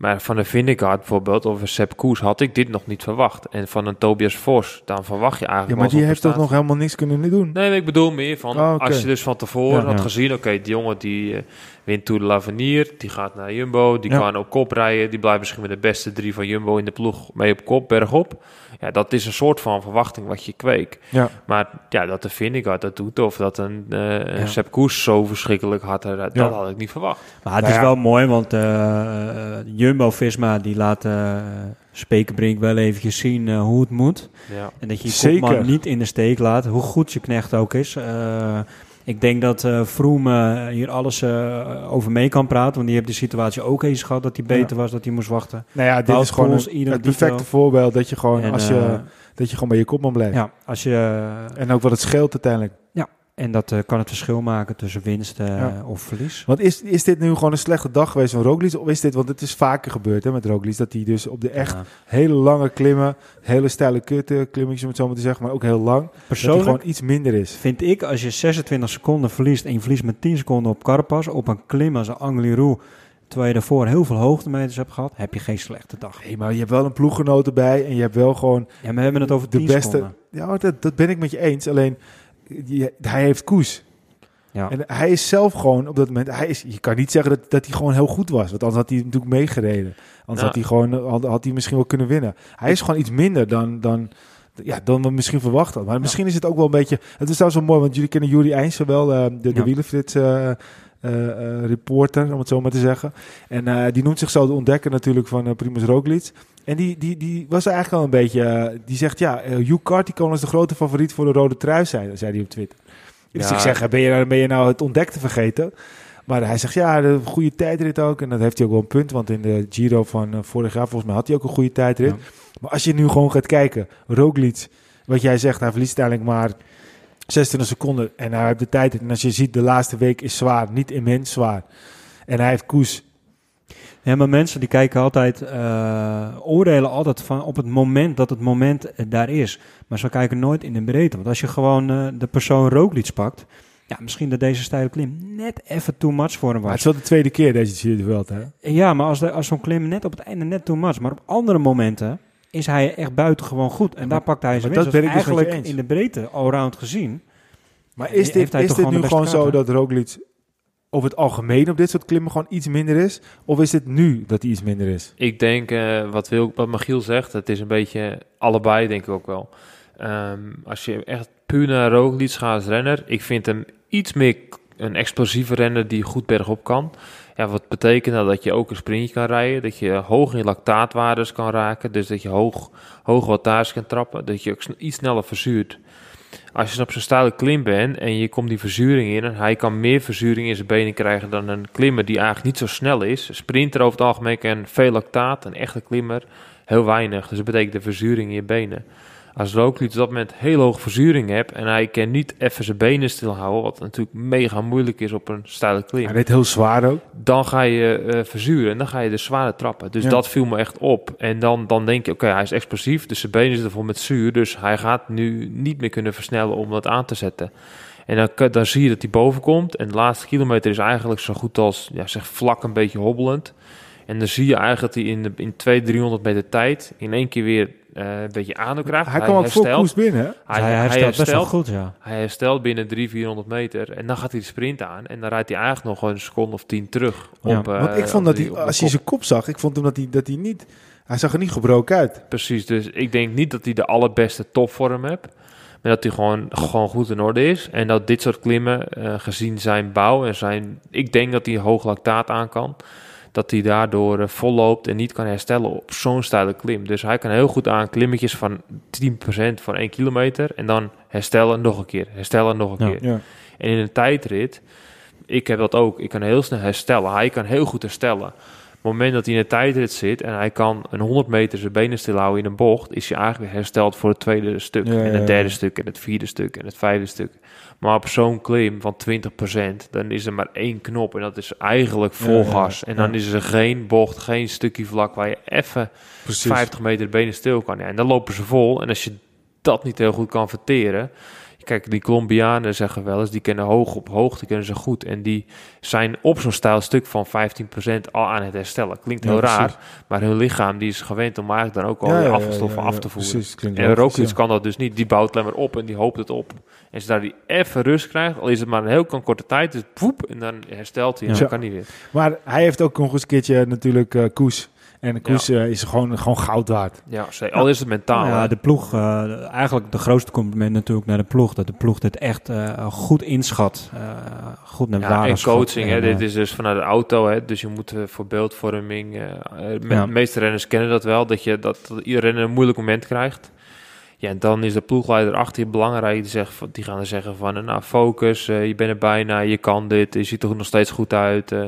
Maar van een Vingegaard bijvoorbeeld, of een Sepp Koes, had ik dit nog niet verwacht. En van een Tobias Vos, dan verwacht je Ja, eigenlijk maar wel die heeft toch nog helemaal niks kunnen doen? Nee, maar ik bedoel meer van, Oh, oké. als je dus van tevoren Ja. had Ja. gezien, oké, die jongen die eh, wint Tour de l'Avenir, die gaat naar Jumbo, die Ja. kan op kop rijden, die blijft misschien met de beste drie van Jumbo in de ploeg mee op kop, bergop. Ja, dat is een soort van verwachting wat je kweekt. Ja. Maar ja, dat de Vingegaard dat doet, of dat een, eh een Ja. Sepp Koes zo verschrikkelijk hard rijdt, Ja. dat had ik niet verwacht. Maar het Nou is ja. wel mooi, want eh, eh, Jumbo-Visma die laat Spekenbrink wel eventjes zien eh, hoe het moet. Ja. En dat je je Zeker. kopman niet in de steek laat, hoe goed je knecht ook is. Eh, ik denk dat eh eh, hier alles eh, over mee kan praten. Want die heeft de situatie ook eens gehad dat hij beter was, dat hij moest wachten. Nou ja, dit Wout is gewoon een- het dito. perfecte voorbeeld dat je gewoon, En, als je, dat je gewoon bij je kopman blijft. ja, als je, En ook wat het scheelt uiteindelijk. En dat eh, kan het verschil maken tussen winst eh, Ja. of verlies. Want is, is dit nu gewoon een slechte dag geweest van Roglic? Of is dit, want het is vaker gebeurd hè, met Roglic, dat hij dus op de echt Ja. hele lange klimmen, hele steile kutten, klimmetjes om het zo maar te zeggen, maar ook heel lang, dat hij Persoonlijk gewoon iets minder is. vind ik, als je 26 seconden verliest en je verliest met 10 seconden op Carapaz, op een klim als een Angliru, terwijl je daarvoor heel veel hoogtemeters hebt gehad, heb je geen slechte dag. Nee, maar je hebt wel een ploeggenoot erbij en je hebt wel gewoon Ja, maar we hebben het over de 10 beste. seconden. Ja, dat, dat ben ik met je eens. Alleen je- hij heeft koers. Ja. En hij is zelf gewoon op dat moment. Hij is, je kan niet zeggen dat, dat hij gewoon heel goed was. Want anders had hij natuurlijk meegereden. Anders Ja. had hij gewoon had, had hij misschien wel kunnen winnen. Hij is gewoon iets minder dan, dan, ja, dan we misschien verwacht hadden. Maar misschien is het ook wel een beetje. Het is trouwens wel mooi, want jullie kennen Juri Eijnsen wel, eh, de, de reporter, om het zo maar te zeggen. En eh, die noemt zich zo de ontdekker natuurlijk van Primoz Roglic. En die, die, die was eigenlijk al een beetje... eh, die zegt, ja, Hugh Carty kan als de grote favoriet voor de rode trui zijn, zei hij op Twitter. Dus Ja. ik zeg, ben je, nou- ben je nou het ontdekte vergeten? Maar hij zegt, ja, de goede tijdrit ook. En dat heeft hij ook wel een punt, want in de Giro van eh, vorig jaar, volgens mij had hij ook een goede tijdrit. Ja. Maar als je nu gewoon gaat kijken, Roglic, wat jij zegt, hij verliest uiteindelijk maar 26 seconden en hij heeft de tijd. En als je ziet, de laatste week is zwaar, niet immens zwaar. En hij heeft koers. Ja, maar mensen die kijken altijd, eh, oordelen altijd van op het moment dat het moment daar is. Maar ze kijken nooit in de breedte. Want als je gewoon eh, de persoon Roglic pakt, ja, misschien dat deze steile klim net even too much voor hem Maar het was. is wel de tweede keer deze Giro de Vuelta, hè? Ja, maar als, de, als zo'n klim net op het einde net too much, maar op andere momenten is hij echt buitengewoon goed. En maar- daar pakt hij zijn winst. dat Dus ben ik dus eigenlijk in de breedte, allround gezien. Maar is heeft dit, is toch dit gewoon nu gewoon zo dat Roglic over het algemeen op dit soort klimmen gewoon iets minder is? Of is het nu dat hij iets minder is? Ik denk, eh, wat, wil, wat Michiel zegt, het is een beetje allebei, denk ik ook wel. Ehm, als je echt puur naar Roglic gaat als renner, ik vind hem iets meer een explosieve renner die goed bergop kan. Ja, wat betekent dat? Dat je ook een sprintje kan rijden, dat je hoog in lactaatwaardes kan raken, dus dat je hoog, hoog wattage kan trappen, dat je ook iets sneller verzuurt. Als je op zo'n steile klim bent en je komt die verzuring in, en hij kan meer verzuring in zijn benen krijgen dan een klimmer die eigenlijk niet zo snel is. Een sprinter over het algemeen kan veel lactaat, een echte klimmer heel weinig. Dus dat betekent de verzuring in je benen. Als Roglic op dat moment heel hoge verzuring hebt en hij kan niet even zijn benen stilhouden, wat natuurlijk mega moeilijk is op een steile klim, Hij deed heel zwaar ook. dan ga je eh, verzuren en dan ga je de zware trappen. Dus Ja. dat viel me echt op. En dan, dan denk je, oké, hij is explosief, dus zijn benen zitten vol met zuur, dus hij gaat nu niet meer kunnen versnellen om dat aan te zetten. En dan, dan zie je dat hij boven komt. En de laatste kilometer is eigenlijk zo goed als ja, zeg vlak een beetje hobbelend. En dan zie je eigenlijk dat hij in, de, in 200, 300 meter tijd in één keer weer eh, een beetje aandacht krijgt. Hij kwam ook voor Koes binnen. hè? Hij, hij herstelt best wel goed, ja. Hij herstelt binnen 300, 400 meter. En dan gaat hij de sprint aan. En dan rijdt hij eigenlijk nog gewoon een seconde of tien terug. Ja, Op, eh, Want ik vond dat die- hij, als je zijn kop zag, ik vond hem dat hij, dat hij niet... Hij zag er niet gebroken uit. Precies, dus ik denk niet dat hij de allerbeste topvorm heeft. Maar dat hij gewoon, gewoon goed in orde is. En dat dit soort klimmen, eh, gezien zijn bouw en zijn... Ik denk dat hij hoog lactaat aan kan. Dat hij daardoor eh, volloopt en niet kan herstellen op zo'n steile klim. Dus hij kan heel goed aan klimmetjes van 10% voor 1 kilometer. En dan herstellen nog een keer, herstellen nog een Ja. keer. Ja. En in een tijdrit, ik heb dat ook. Ik kan heel snel herstellen. Hij kan heel goed herstellen. Op het moment dat hij in een tijdrit zit en hij kan een 100 meter zijn benen stilhouden in een bocht, is hij eigenlijk weer hersteld voor het tweede stuk. Ja, en het ja. derde stuk en het vierde stuk en het vijfde stuk. Maar op zo'n klim van 20%, dan is er maar één knop en dat is eigenlijk vol gas. En dan is er geen bocht, geen stukje vlak waar je even Precies. 50 meter de benen stil kan. Ja, en dan lopen ze vol. En als je dat niet heel goed kan verteren. Kijk, die Colombianen zeggen wel eens, die kennen hoog op hoogte, kunnen ze goed. En die zijn op zo'n stijl stuk van 15% al aan het herstellen. Klinkt heel Ja, raar, maar hun lichaam die is gewend om eigenlijk dan ook al Ja, die afvalstoffen af te voeren. Precies, En Roglic kan dat dus niet. Die bouwt alleen maar op en die hoopt het op. En zodra hij even rust krijgt, al is het maar een heel korte tijd, dus poep, en dan herstelt hij en Ja. dan kan hij weer. Maar hij heeft ook nog eens een keertje natuurlijk eh, Koes. En Koes eh, is gewoon, gewoon goud waard. Ja, al is het mentaal. Ja, hè. de ploeg, eh, eigenlijk de grootste compliment natuurlijk naar de ploeg. Dat de ploeg dit echt eh, goed inschat. eh, goed naar Ja, waarde en coaching, hè, En, dit eh, is dus vanuit de auto, hè, dus je moet voor beeldvorming, me- Ja. de meeste renners kennen dat wel, dat, je, dat, dat ieder renner een moeilijk moment krijgt. Ja, en dan is de ploegleider achter je belangrijk. Die, zegt, van- die gaan dan zeggen van, nou focus, eh, je bent er bijna, je kan dit, je ziet er nog steeds goed uit. eh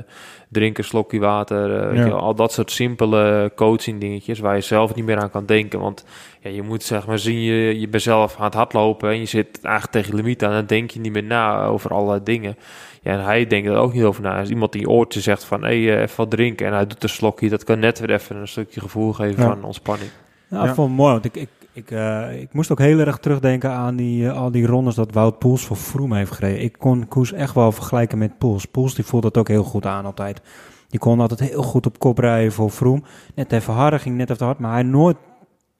drink een slokje water, eh, weet Ja. je al dat soort simpele coaching dingetjes waar je zelf niet meer aan kan denken. Want ja, je moet zeg maar zien, je, je bent zelf aan het hardlopen en je zit eigenlijk tegen je limiet aan. Dan denk je niet meer na over allerlei dingen. Ja, en hij denkt er ook niet over na. Als iemand die je oortje zegt van, hé, hey, even wat drinken. En hij doet een slokje, dat kan net weer even een stukje gevoel geven Ja. van ontspanning. Ja. ik vond het mooi, want ik, ik, ik, eh, ik moest ook heel erg terugdenken aan die, eh, al die rondes dat Wout Poels voor Froome heeft gereden. Ik kon Koes echt wel vergelijken met Poels. Poels die voelde het ook heel goed aan altijd. Die kon altijd heel goed op kop rijden voor Froome. Net even harder, ging net even te hard, maar hij nooit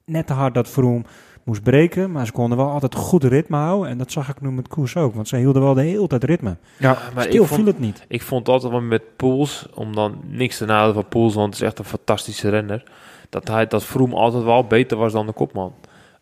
net te hard dat Froome moest breken. Maar ze konden wel altijd goed ritme houden. En dat zag ik nu met Koes ook, want ze hielden wel de hele tijd ritme. Ja, maar Stil ik vond, viel het niet. ik vond altijd wel met Poels, om dan niks te nadenken van Poels, want het is echt een fantastische renner. Dat hij dat Vroom altijd wel beter was dan de kopman.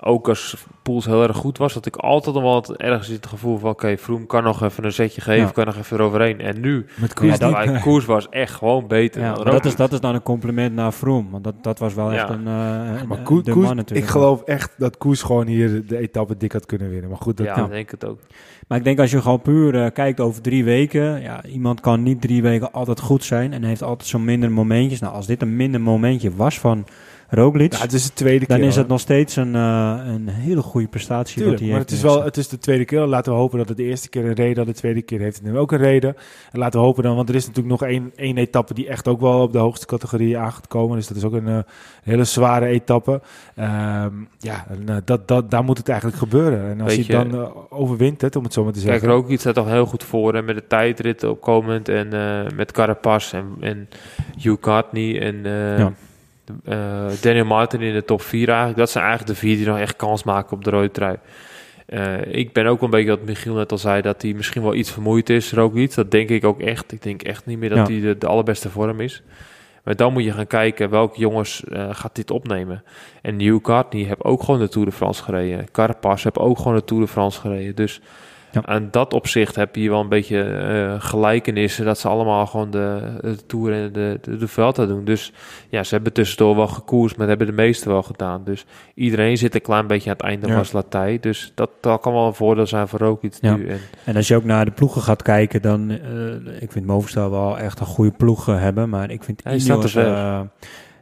Ook als Poels heel erg goed was, had ik altijd nog wel het, ergens het gevoel van... oké, Vroom kan nog even een zetje geven, Ja. kan nog even eroverheen. En nu, met Koes Koers, dat- die, Koers was echt gewoon beter Ja, dat, is, dat is dan een compliment naar Froome. Want dat, dat was wel echt Ja. een, eh, een Maar de man natuurlijk. ik geloof echt dat Koes gewoon hier de etappe dik had kunnen winnen. Maar goed, dat Ja, ik denk het ook. Maar ik denk als je gewoon puur eh, kijkt over drie weken. Ja, iemand kan niet drie weken altijd goed zijn. En heeft altijd zo'n minder momentjes. Nou, als dit een minder momentje was van Roglic. Ja, het is de tweede keer. dan is het nog steeds een, eh, een hele goede prestatie. Tuurlijk, wat hij maar heeft het is, wel, het is de tweede keer. Laten we hopen dat het de eerste keer een reden had. De tweede keer heeft het nu ook een reden. En laten we hopen dan, want er is natuurlijk nog één, één etappe die echt ook wel op de hoogste categorie aan gaat komen. Dus dat is ook een eh, hele zware etappe. Ehm, ja, en, eh, dat, dat, daar moet het eigenlijk gebeuren. En als Weet je dan overwint, het, om het zo maar te Kijk, zeggen. Roglic staat toch heel goed voor hè, met de tijdrit opkomend en eh, met Carapaz en, en Hugh Cartney en eh, Ja. Eh, Daniel Martin in de top 4 eigenlijk. Dat zijn eigenlijk de vier die nog echt kans maken op de rode trui. Eh, ik ben ook een beetje wat Michiel net al zei, dat hij misschien wel iets vermoeid is, Roglic. Dat denk ik ook echt. Ik denk echt niet meer dat Ja. hij de, de allerbeste vorm is. Maar dan moet je gaan kijken welke jongens eh, gaat dit opnemen. En Hugh Cartney heeft ook gewoon de Tour de France gereden. Carapaz heeft ook gewoon de Tour de France gereden. Dus Ja. aan dat opzicht heb je wel een beetje eh, gelijkenissen dat ze allemaal gewoon de, de Tour en de, de, de Vuelta doen. Dus ja, ze hebben tussendoor wel gekoerst, maar hebben de meesten wel gedaan. Dus iedereen zit een klein beetje aan het einde Ja. van zijn latij. Dus dat, dat kan wel een voordeel zijn voor Roglic Ja. nu. En, En als je ook naar de ploegen gaat kijken, dan... eh, ik vind Movistar wel echt een goede ploeg hebben. Maar ik vind die staat Ineos...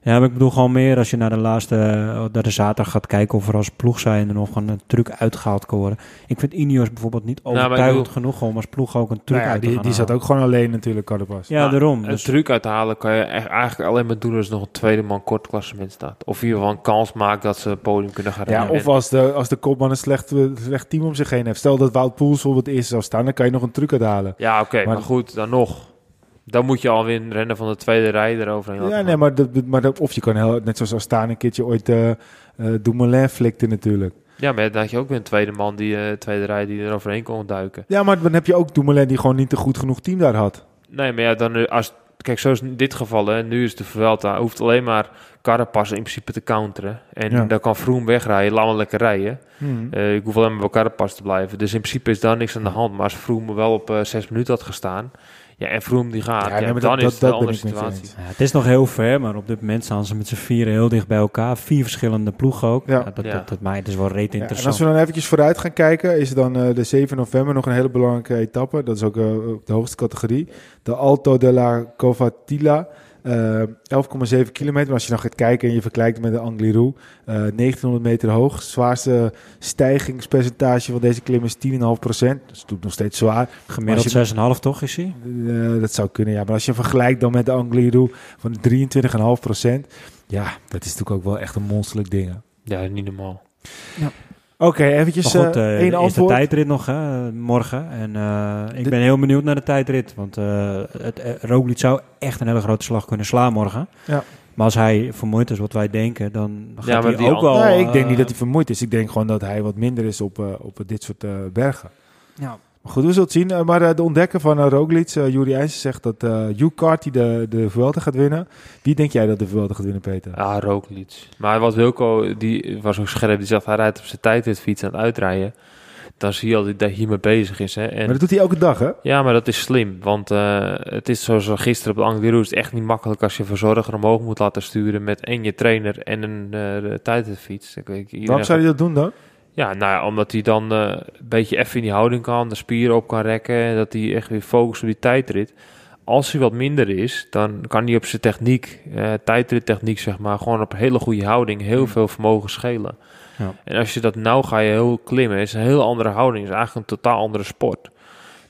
eh, Ja, maar ik bedoel gewoon meer als je naar de laatste, eh, naar de zaterdag gaat kijken of er als ploeg zijn er nog een truc uitgehaald kan worden. Ik vind Ineos bijvoorbeeld niet Nou, overtuigend bedoel- genoeg om als ploeg ook een truc Nou ja, uit te die, gaan die zat halen. ook gewoon alleen natuurlijk, Carapaz. Ja, daarom. Een Dus, truc uithalen kan je echt, eigenlijk alleen maar doen als er nog een tweede man kort klassement staat. Of in ieder geval een kans maakt dat ze het podium kunnen gaan Ja, rennen. of als de, als de kopman een slecht, eh, slecht team om zich heen heeft. Stel dat Wout Poels bijvoorbeeld het eerste zou staan, dan kan je nog een truc uithalen. Ja, oké, Maar- maar, goed, dan nog. Dan moet je alweer een rennen van de tweede rij eroverheen laten Ja, nee, maar, dat, maar dat, of je kan heel, net zoals Astana een keertje ooit eh Dumoulin flikte natuurlijk. Ja, maar dan had je ook weer een tweede man, die eh, tweede rij, die eroverheen kon duiken. Ja, maar dan heb je ook Dumoulin die gewoon niet een goed genoeg team daar had. Nee, maar ja, dan als... Kijk, zoals in dit geval, hè, nu is de Vuelta, hoeft alleen maar Carapaz in principe te counteren. En Ja. dan kan Vroom wegrijden, laat lekker rijden. Hmm. Ik hoef alleen maar bij Carapaz te blijven. Dus in principe is daar niks aan de hand. Maar als Vroom wel op eh, zes minuten had gestaan... Ja, en Vroom die gaat, Ja, dan dat- is het dat- een andere ben ik met je situatie. ja, het is nog heel ver, maar op dit moment staan ze met z'n vieren heel dicht bij elkaar. Vier verschillende ploegen ook. Ja. Ja. dat, Ja. dat, dat, mij dus wel reet Ja, en interessant. als we dan eventjes vooruit gaan kijken, is dan eh, de 7 november nog een hele belangrijke etappe. Dat is ook eh, op de hoogste categorie. De Alto de la Covatilla. Eh 11,7 kilometer. Maar als je dan gaat kijken en je vergelijkt met de Angliru, eh 1900 meter hoog. Zwaarste stijgingspercentage van deze klim is 10,5 procent. Dat is natuurlijk nog steeds zwaar. Gemiddeld als je- 6,5 toch is hij? Eh, dat zou kunnen, ja. Maar als je vergelijkt dan met de Angliru van 23,5 procent. Ja, dat is natuurlijk ook wel echt een monsterlijk ding. hè. Ja, niet normaal. Oké, eventjes Maar goed, eh, eh, één de tijdrit nog hè, morgen. En eh, ik De- ben heel benieuwd naar de tijdrit. Want eh het, Roglic zou echt een hele grote slag kunnen slaan morgen. Ja. Maar als hij vermoeid is wat wij denken, dan gaat hij ook wel... nee, ik denk niet dat hij vermoeid is. Ik denk gewoon dat hij wat minder is op, eh, op dit soort eh, bergen. Ja. Goed, we zullen het zien. Eh, maar eh, de ontdekker van uh, Roglic, eh Juri zegt dat eh Hugh Carty de, de Vuelta gaat winnen. Wie denk jij dat de Vuelta gaat winnen, Peter? Ja, Roglic. Maar wat Wilco, die was ook scherp, die zegt hij rijdt op zijn tijd dit fiets aan het uitrijden. Dan zie je al dat hij hiermee bezig is. Hè? En, Maar dat doet hij elke dag, hè? Ja, maar dat is slim. Want eh, het is zoals gisteren op de Angliru. is echt niet makkelijk als je verzorger omhoog moet laten sturen. Met en je trainer en een uh, tijdritfiets. Waarom zou hij dat doen dan? Ja, nou ja, omdat hij dan eh, een beetje even in die houding kan. De spieren op kan rekken. En dat hij echt weer focust op die tijdrit. Als hij wat minder is, dan kan hij op zijn techniek, eh tijdrittechniek zeg maar, gewoon op hele goede houding heel veel vermogen schelen. Ja. En als je dat nou ga je heel klimmen, is een heel andere houding, is eigenlijk een totaal andere sport.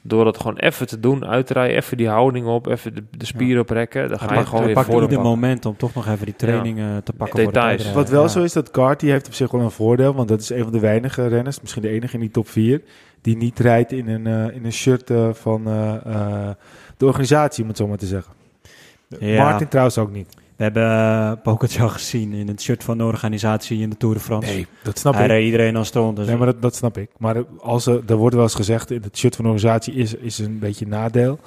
Door dat gewoon even te doen, uitrijden, even die houding op, even de, de spieren oprekken, dan ga je gewoon weer pakt voor ieder moment om toch nog even die training eh, te pakken Details. Wat wel Ja. zo is, dat Carty heeft op zich wel een voordeel. Want dat is een van de weinige renners, misschien de enige in die top 4... die niet rijdt in een, eh, in een shirt eh, van de organisatie, om het zo maar te zeggen. Ja. Martin trouwens ook niet. We hebben uh, Pogacar gezien in het shirt van de organisatie in de Tour de France. Nee, dat snap Hij ik. reed iedereen al stond. Dus Nee, maar dat, dat snap ik. Maar als er, er wordt wel eens gezegd, in het shirt van de organisatie is, is een beetje een nadeel.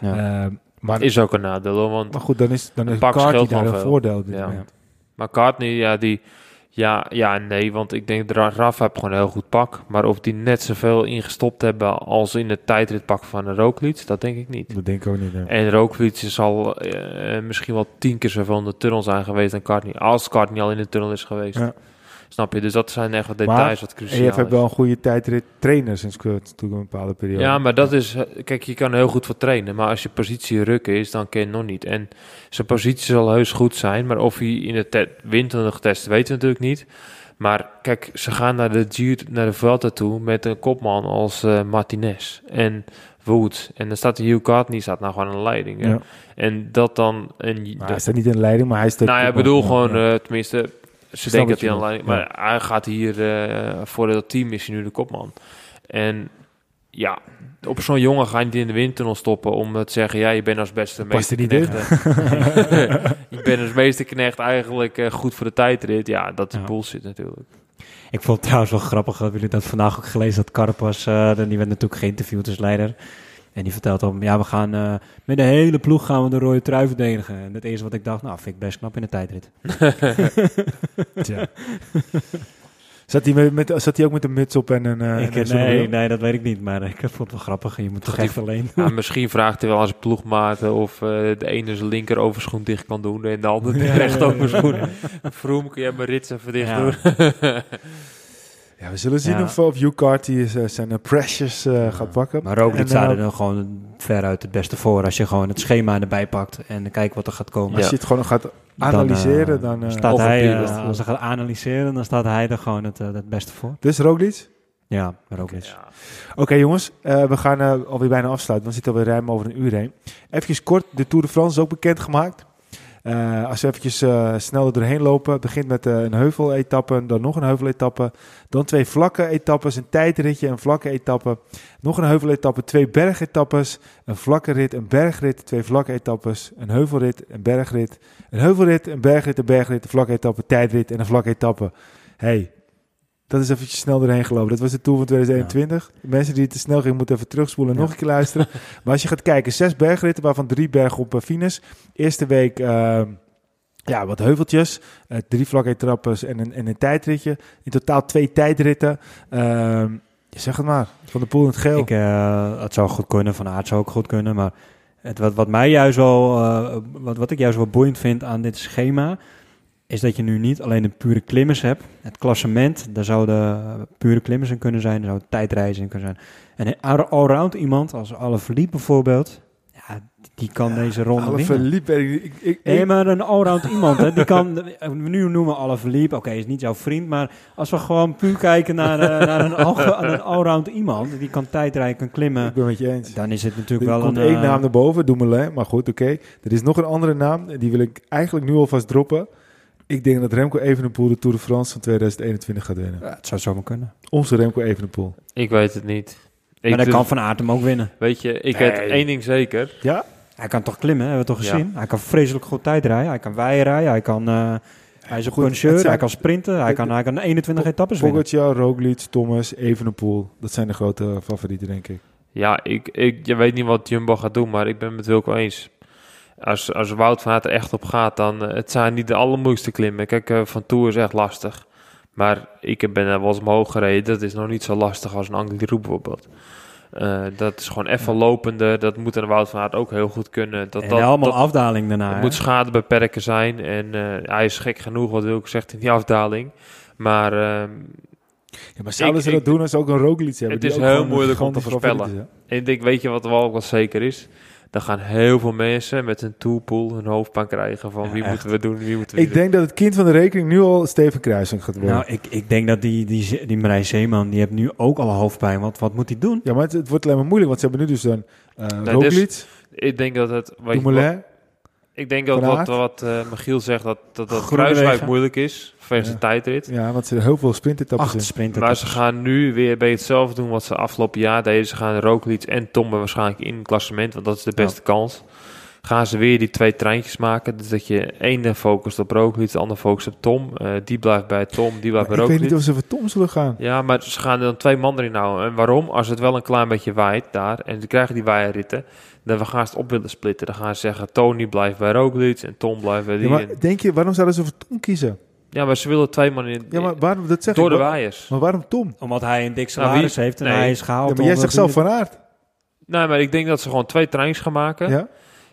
ja. Eh, maar, Is ook een nadeel, hoor, want maar goed, dan is, dan Een is Carty daar een voordeel. Ja. Maar Cartney, ja, die, ja, ja, nee, want ik denk dat Ra- Rafa heeft gewoon een heel goed pak. Maar of die net zoveel ingestopt hebben als in het tijdritpak van een Roglic, dat denk ik niet. Dat denk ik ook niet. hè. En Roglic zal eh, misschien wel tien keer zoveel in de tunnel zijn geweest dan Cartney. Als Cartney al in de tunnel is geweest. Ja. Snap je? Dus dat zijn echt wat Maar details wat cruciaal je hebt wel een goede tijdrit trainer sinds ik- natuurlijk een bepaalde periode. Ja, maar dat is... eh, Kijk, je kan heel goed voor trainen. Maar als je positie rukken is, dan ken je nog niet. En zijn positie zal heus goed zijn. Maar of hij in de te- winter nog test, weten we natuurlijk niet. Maar kijk, ze gaan naar de, Giro- naar de Vuelta toe met een kopman als eh, Martinez en Wood. En dan staat de Hugh Cartney staat nou gewoon de leiding. Ja. En dat dan... Een, Maar hij staat niet in de leiding, maar hij de nou ja, ik bedoel gewoon, eh, tenminste, ze denken dat hij aan leiding... Maar hij gaat hier, eh, voor het team is hij nu de kopman. En ja, op zo'n jongen ga je niet in de windtunnel stoppen om te zeggen, ja, je bent als beste er meesterknecht. <laughs> je bent als meesterknecht eigenlijk eh, goed voor de tijdrit. Ja, dat is Ja. bullshit natuurlijk. Ik vond het trouwens wel grappig, hebben jullie dat vandaag ook gelezen, dat Carapaz, eh, die werd natuurlijk geïnterviewd als leider. En die vertelt dan, ja, we gaan eh, met de hele ploeg gaan we de rode trui verdedigen. En het eerste wat ik dacht, nou, vind ik best knap in de tijdrit. <laughs> Ja. Zat hij, met, met, zat hij ook met een muts op en een... eh, ik, en een nee, dat weet ik niet, maar ik vond het wel grappig. Je moet toch even alleen. Ja, misschien vraagt hij wel aan zijn ploegmaten of eh, de ene zijn linker overschoen dicht kan doen en de andere de Ja, rechter ja, ja. overschoen. <laughs> Vroom, kun jij mijn rits even dicht Ja. doen? Ja, we zullen zien Ja. of, of Hugh Carty eh, zijn eh, precious eh, gaat pakken. Maar Roglic En, staat er dan gewoon veruit het beste voor. Als je gewoon het schema erbij pakt en kijkt wat er gaat komen. Als je het gewoon gaat analyseren, dan... Dan, eh, staat hij, als ze gaat analyseren, dan staat hij er gewoon het, het beste voor. dus Roglic? Ja, Roglic. Ja. Oké jongens, eh, we gaan eh, alweer bijna afsluiten. We zitten alweer ruim over een uur heen. Even kort, de Tour de France is ook bekendgemaakt. Eh als we eventjes eh, snel doorheen lopen. Begint met eh, een heuveletappe, dan nog een heuveletappe. Dan twee vlakke etappes, een tijdritje, een vlakke etappe. Nog een heuveletappe, twee bergetappes. Een vlakke rit, een bergrit, twee vlakke etappes. Een heuvelrit, een bergrit. Een heuvelrit, een bergrit, een bergrit, een vlakke etappe, tijdrit en een vlakke etappe. Hey, dat is eventjes snel doorheen gelopen. Dat was de Tour van 2021. Mensen die te snel gingen, moeten even terugspoelen en Ja. nog een keer luisteren. <laughs> maar als je gaat kijken, zes bergritten, waarvan drie bergen op uh, Venus. Eerste week, eh, ja, wat heuveltjes. eh, drie vlakke etappes en een, en een tijdritje. In totaal twee tijdritten. Ehm, zeg het maar, Van de Poel in het geel. Ik, eh, het zou goed kunnen, Van Aert zou ook goed kunnen. Maar het, wat, wat mij juist wel, eh, wat, wat ik juist wel boeiend vind aan dit schema, is dat je nu niet alleen de pure klimmers hebt. Het klassement, daar zouden pure klimmers in kunnen zijn, er zouden tijdreizen in kunnen zijn. En allround iemand, als Alaphilippe bijvoorbeeld, ja, die kan deze ronde Alle winnen. Ik, ik, ik, Nee, maar een allround iemand, hè, die kan, nu noemen we Alaphilippe, oké, is niet jouw vriend, maar als we gewoon puur kijken naar, eh, naar een, al, <laughs> een allround iemand, die kan tijdrijden, kan klimmen, ik ben het met je eens. dan is het Er natuurlijk wel komt een... één eh, naam naar boven, Dumoulin. Maar goed, oké. Er is nog een andere naam. Die wil ik eigenlijk nu alvast droppen. Ik denk dat Remco Evenepoel de Tour de France van 2021 gaat winnen. ja, het zou zomaar kunnen. Onze Remco Evenepoel. Ik weet het niet. Ik maar dan dus- kan Van Aert hem ook winnen. Weet je, ik Nee. weet één ding zeker. Ja? Hij kan toch klimmen, hebben we toch Ja. gezien? Hij kan vreselijk goed tijdrijden, hij kan rijden, hij kan... eh, hij is een Goed, puncheur, zijn- hij kan sprinten, hij het- kan, hij kan 21 etappes winnen. Pogacar, Roglic, Thomas, Evenepoel. Dat zijn de grote favorieten, denk ik. Ja, ik, ik, je weet niet wat Jumbo gaat doen, maar ik ben het met Wilco eens. Als, als Wout van Aert er echt op gaat, dan uh, het zijn niet de allermoeilijkste klimmen. Kijk, uh, Van Tour is echt lastig. Maar ik ben er wel eens omhoog gereden. Dat is nog niet zo lastig als een Angliru bijvoorbeeld. Uh, dat is gewoon even lopende. Dat moet een Wout van Aert ook heel goed kunnen. Dat, en dat, allemaal dat, afdaling daarna. Het moet schade beperken zijn. En uh, hij is gek genoeg, wat Wilco zegt, in die afdaling. Maar... Uh, ja, maar zouden ik, ze dat ik, doen als ze ook een Roglic hebben? Het is heel moeilijk om te voorspellen. En ik denk, weet je wat wel ook wel zeker is? Dan gaan heel veel mensen met een toolpool hun hoofdpijn krijgen van Ja, wie echt. moeten we doen, wie moeten we Ik denk dat het kind van de rekening nu al Steven Kruising gaat worden. Nou, ik, ik denk dat die, die, die, Marijn Zeeman, die heeft nu ook al hoofdpijn. Want wat moet hij doen? ja, maar het, het, wordt alleen maar moeilijk, want ze hebben nu dus dan uh, Nee, Roglic, dus, Ik denk dat het... Dumoulin. Ik denk dat Van wat, wat uh, Michiel zegt, dat, dat, dat. Kruiswijk moeilijk is, vanwege Ja. de tijdrit. Ja, want ze hebben heel veel sprintetappes Acht in. sprinten. Maar ze gaan nu weer bij hetzelfde doen wat ze afgelopen jaar deden. Ze gaan Roglic en Tom waarschijnlijk in het klassement, want dat is de beste kans. Gaan ze weer die twee treintjes maken. Dus dat je ene focust op Roglic, de andere focust op Tom. Uh, die blijft bij Tom, die blijft Maar bij ik Roglic. weet niet of ze voor Tom zullen gaan. Ja, maar ze gaan er dan twee man erin houden. En waarom? Als het wel een klein beetje waait daar en ze krijgen die waaierritten, dan gaan ze het op willen splitten. Dan gaan ze zeggen, Tony blijft bij Roglic en Tom blijft bij die. Ja, maar en- denk je, waarom zouden ze voor Tom kiezen? ja, maar ze willen twee man in, Ja, maar waarom, dat zeg door ik, de wa- waaiers. Maar waarom Tom? Omdat hij een dik Nou, salaris heeft en nee. hij is gehaald. Ja, maar jij zegt eh, zelf van aard. Nee, maar ik denk dat ze gewoon twee treins gaan maken. Ja?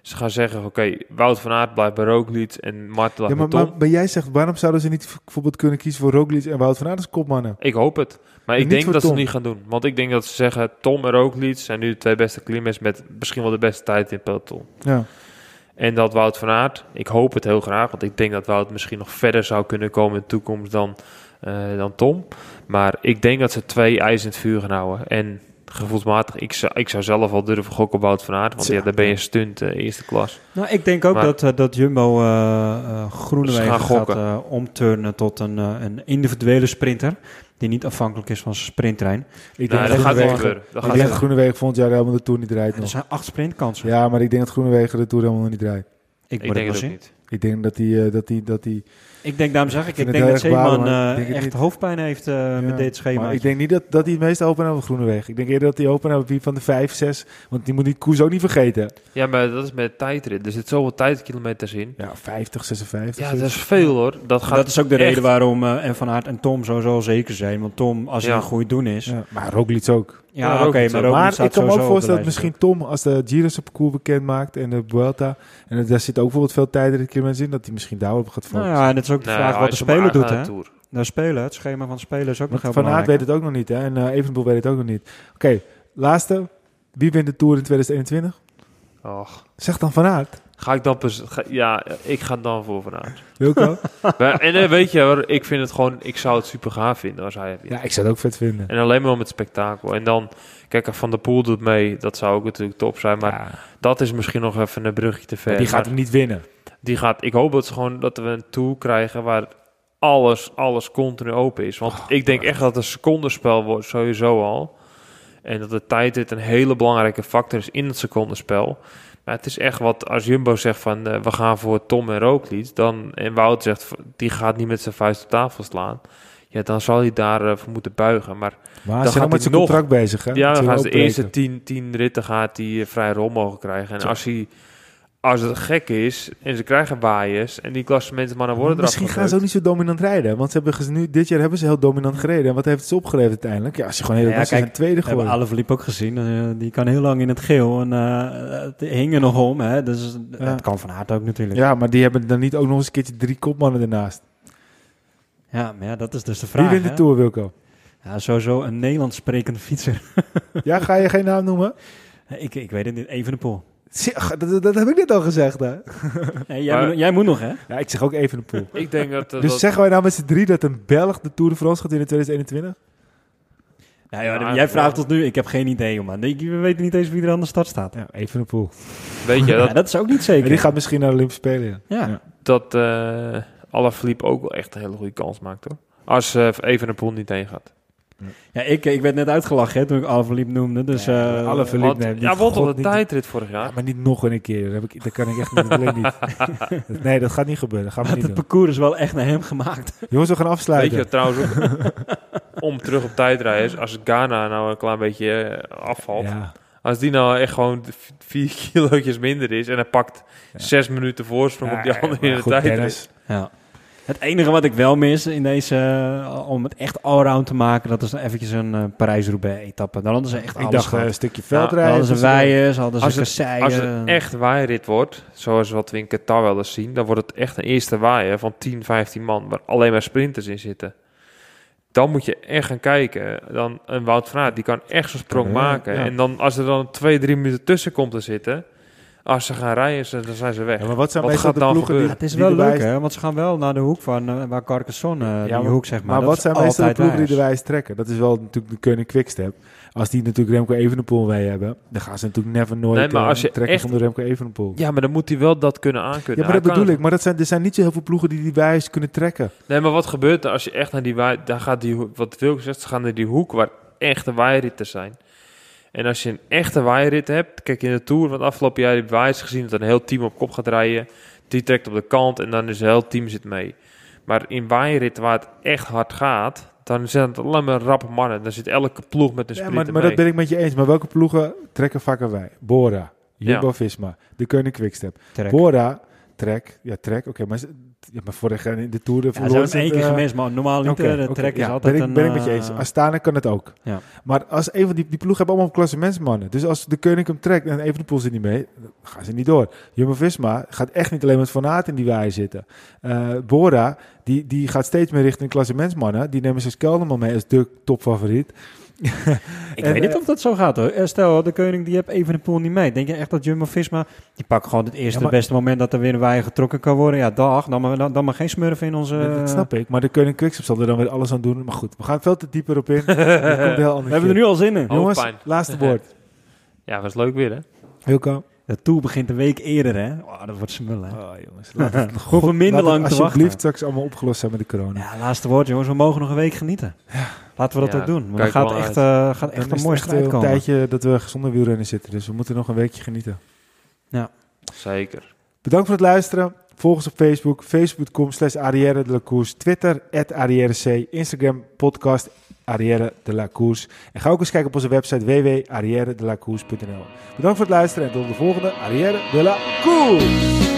Ze gaan zeggen, oké, Wout van Aert blijft bij Roglic en Marten Ja, maar, bij Tom. maar, maar jij zegt, waarom zouden ze niet bijvoorbeeld kunnen kiezen voor Roglic en Wout van Aert als kopmannen? Ik hoop het. Maar En ik denk dat ze het niet gaan doen. Want ik denk dat ze zeggen, Tom en Roglic zijn nu de twee beste klimmers met misschien wel de beste tijd in het peloton. Ja. En dat Wout van Aert, ik hoop het heel graag, want ik denk dat Wout misschien nog verder zou kunnen komen in de toekomst dan, eh, dan Tom. Maar ik denk dat ze twee ijs in het vuur gaan houden. En gevoelsmatig, ik zou, ik zou zelf wel durven gokken op Wout van Aert, want ja, daar ben je een stunt eh, eerste klas. Nou, ik denk ook Maar- dat, eh, dat Jumbo eh eh Groenewegen gaat eh, omturnen tot een, eh, een individuele sprinter. Die niet afhankelijk is van zijn sprinttrein. Ik denk dat dat gaat gebeuren. Dat ik gaat denk niet dat Groenewegen volgend jaar helemaal de Tour niet rijdt Er zijn acht sprintkansen. Ja, maar ik denk dat Groenewegen de Tour helemaal nog niet rijdt. Ik, Ik denk het ook niet. Ik denk dat hij... eh, dat hij, dat hij Ik denk, daarom zeg ik, Ik denk dat Zeeman eh, het echt niet. hoofdpijn heeft eh, met dit schema. Maar ik denk niet dat, dat hij het meeste open heeft van Groenewegen. Ik denk eerder dat hij open heeft wie van de vijf, zes. Want die moet die koers ook niet vergeten. Ja, maar dat is met tijdrit. Er zit zoveel tijdkilometers in. Ja, 50, 56. Ja, dat is veel hoor. Dat gaat dat is ook de echt- reden waarom eh, en Van Aert en Tom sowieso zeker zijn. Want Tom, als hij een goede doen is... Ja, Ja, maar Roglic ook. Ja, oké, maar ik kan me ook op voorstellen dat misschien Tom, als de Giro zijn parcours bekend maakt en de Vuelta, en daar zit ook bijvoorbeeld veel tijdrit kilometers in, dat hij misschien daarop gaat Nou focussen. ja, en het is ook de Nee, vraag wat de op speler doet, hè? De spelen, het schema van spelen is ook nog heel Van Aert weet het ook nog niet, hè? En eh Evenepoel weet het ook nog niet. Oké, laatste. Wie wint de Tour in 2021? Och. Zeg dan Van Aert. Ga ik dan... ga- ja, ik ga dan voor Van Aert. Wilco? <laughs> En eh, weet je, hoor, ik vind het gewoon... Ik zou het super gaaf vinden als hij ja, ik zou het ook vet vinden. En alleen maar om het spektakel. En dan, kijk, Van der Poel doet mee. Dat zou ook natuurlijk top zijn. Maar Ja, dat is misschien nog even een brugje te ver. maar die gaat hem niet winnen. die gaat, ik hoop dat, ze gewoon, dat we een tour krijgen waar alles, alles continu open is. Want Oh, ik denk echt dat het een secondenspel wordt, sowieso al. En dat de tijdrit een hele belangrijke factor is in het secondenspel. Maar het is echt wat, als Jumbo zegt van eh, we gaan voor Tom en Roglic, dan, en Wout zegt die gaat niet met zijn vuist op tafel slaan. Ja, dan zal hij daarvoor voor moeten buigen. Maar Maar Dan gaat nog met hij zijn nog- contract bezig, hè? ja, dan gaan ze de eerste tien, tien ritten gaat hij eh, vrij rol mogen krijgen. En Zo. als hij als het gek is en ze krijgen bias en die klassementsmannen worden eraf Misschien gaan ze ook niet zo dominant rijden. Want ze hebben nu, dit jaar hebben ze heel dominant gereden. En wat heeft ze opgeleverd uiteindelijk? Ja, als je gewoon heel Ja, ja, kijk, zijn tweede We hebben geworden. Alaphilippe ook gezien. eh, die kan heel lang in het geel. En eh, het hing er nog om. Hè, dus Ja. het kan van Aert ook natuurlijk. Ja, maar die hebben dan niet ook nog eens een keertje drie kopmannen ernaast. Ja, maar ja, dat is dus de vraag. Wie wint de hè. Tour, Wilco? Ja, sowieso een Nederlands sprekende fietser. Ja, ga je geen naam noemen? <laughs> ik, ik weet het niet. Evenepoel. Dat, dat heb ik net al gezegd, hè? <laughs> Nee, jij, Maar- moet, jij moet nog, hè? Ja, ik zeg ook even een pool. <laughs> Ik denk dat... Dus dat- zeggen wij nou met z'n drie dat een Belg de Tour de France gaat winnen in 2021? Nou, ja, Ja, jij vraagt tot nu. Ik heb geen idee, man. Ik- We weten niet eens wie er aan de start staat. Ja, even een pool. weet je, <laughs> Ja, dat, dat is ook niet En zeker. die gaat misschien naar de Olympische Spelen, ja. Ja. Ja. dat eh Alaphilippe ook wel echt een hele goede kans maakt, hoor. Als eh even een pool niet heen gaat. Ja, ik, ik werd net uitgelachen hè, toen ik Alaphilippe noemde. Dus, Ja, eh, Alaphilippe- Want, nee, niet- ja, God, een tijdrit vorig jaar? Ja, maar niet nog een keer. Dat, heb ik, dat kan ik echt niet. Niet. <laughs> Nee, dat gaat niet gebeuren. Dat gaan we het niet doen. parcours is wel echt naar hem gemaakt. <laughs> Jongens, we gaan Weet afsluiten. je trouwens ook, om terug op tijdrijden als Ghana nou een klein beetje eh, afvalt, Ja. als die nou echt gewoon vier kilootjes minder is en hij pakt Ja. zes minuten voorsprong op die andere in de. Dennis. Ja. Het enige wat ik wel mis in deze, eh, om het echt allround te maken, dat is dan eventjes een eh, Parijs-Roubaix-etappe. Dan hadden ze echt Ik alles dacht eh, een stukje Ja, Dan veldrijden. hadden ze weien, hadden Als kasseien. Als het een echt waaierrit wordt, zoals wat we in Qatar wel eens zien, dan wordt het echt een eerste waaier van 10, 15 man, waar alleen maar sprinters in zitten. Dan moet je echt gaan kijken. Dan een Wout van Aert, die kan echt zo'n sprong Ja, maken. ja. En dan als er dan twee, drie minuten tussen komt te zitten, als ze gaan rijden, ze- dan zijn ze weg. Ja, maar wat zijn Wat meestal gaat de dan ploegen die... het is die wel leuk, wijs- hè? Want ze gaan wel naar de hoek van eh, waar Carcassonne, eh, die Ja, maar- hoek zeg maar. Maar Dat wat zijn meestal de ploegen die de wijs. wijs trekken? Dat is wel natuurlijk de Koning Quickstep. Als die natuurlijk Remco Evenepoel mee hebben, dan gaan ze natuurlijk never nooit Nee, maar eh, als je trekken echt- zonder Remco Evenepoel. Ja, maar dan moet hij wel dat kunnen aankunnen. Ja, maar Hij dat kan bedoel ik. Maar dat zijn, er zijn niet zo heel veel ploegen die die wijs kunnen trekken. Nee, maar wat gebeurt er als je echt naar die waai... Daar gaat die... Wat Wilke zegt, ze gaan naar die hoek waar echte waaieritten zijn. En als je een echte waaierrit hebt... Kijk, in de Tour van het afgelopen jaar heb je wijs gezien... dat een heel team op kop gaat rijden. Die trekt op de kant en dan is het heel team zit mee. Maar in waaieritten waar het echt hard gaat... Dan zijn het alleen maar rappe mannen. Dan zit elke ploeg met een Ja, sprinter maar, maar mee. dat ben ik met je eens. Maar welke ploegen trekken vaker wij? Bora, Jumbo-Visma, de Koning Quickstep. Trek. Bora, Trek. Ja, Trek. Oké, maar, ze- ja, maar vorig jaar in de Tour de Ja, ze verloren één keer eh, gemist, maar normaal niet. Oké, eh, de trek is ja, altijd ben ik, een... ben ik met je eens. eh, Astana kan het ook. Ja. Maar als een van die, die ploegen hebben allemaal klassementsmannen. Dus als de Koning hem trekt en Evenepoel zit niet mee, dan gaan ze niet door. Jumbo-Visma gaat echt niet alleen met Van Aert in die waaier zitten. Bora, die, die gaat steeds meer richting klassementsmannen. Die nemen ze Kelderman mee als de topfavoriet. Ik En, weet niet of dat zo gaat hoor. Eh, Stel, de koning die heeft even de pool niet mee. Denk je echt dat Jumbo-Visma... Die pakt gewoon het eerste Ja, maar- beste moment dat er weer een waaier getrokken kan worden. Ja, dag. Dan maar, dan, dan maar geen smurf in onze... Dat snap ik. Maar de Koning Quickstep zal er dan weer alles aan doen. Maar goed, we gaan veel te dieper op in. <laughs> Komt een heel We hebben er nu al zin in. Jongens, laatste woord. <laughs> Ja, was leuk weer, hè? Wilco. De tour begint een week eerder, hè? Oh, dat wordt smullen. hè. Oh, jongens. <laughs> Laat het, minder laat het lang te alsjeblieft wachten. straks allemaal opgelost zijn met de corona. Ja, laatste woord, jongens. We mogen nog een week genieten. Laten we dat Ja, ook doen. Dan gaat echt, eh, gaat echt Dan een is mooi strijd een komen. tijdje dat we zonder wielrennen zitten. Dus we moeten nog een weekje genieten. Zeker. Bedankt voor het luisteren. Volg ons op Facebook. Facebook.com slash Arrière de la. Twitter, at Arrière C. Instagram, podcast Arrière de la Course. En ga ook eens kijken op onze website www.arrièredelacourse.nl Bedankt voor het luisteren en tot de volgende Arrière de la Course.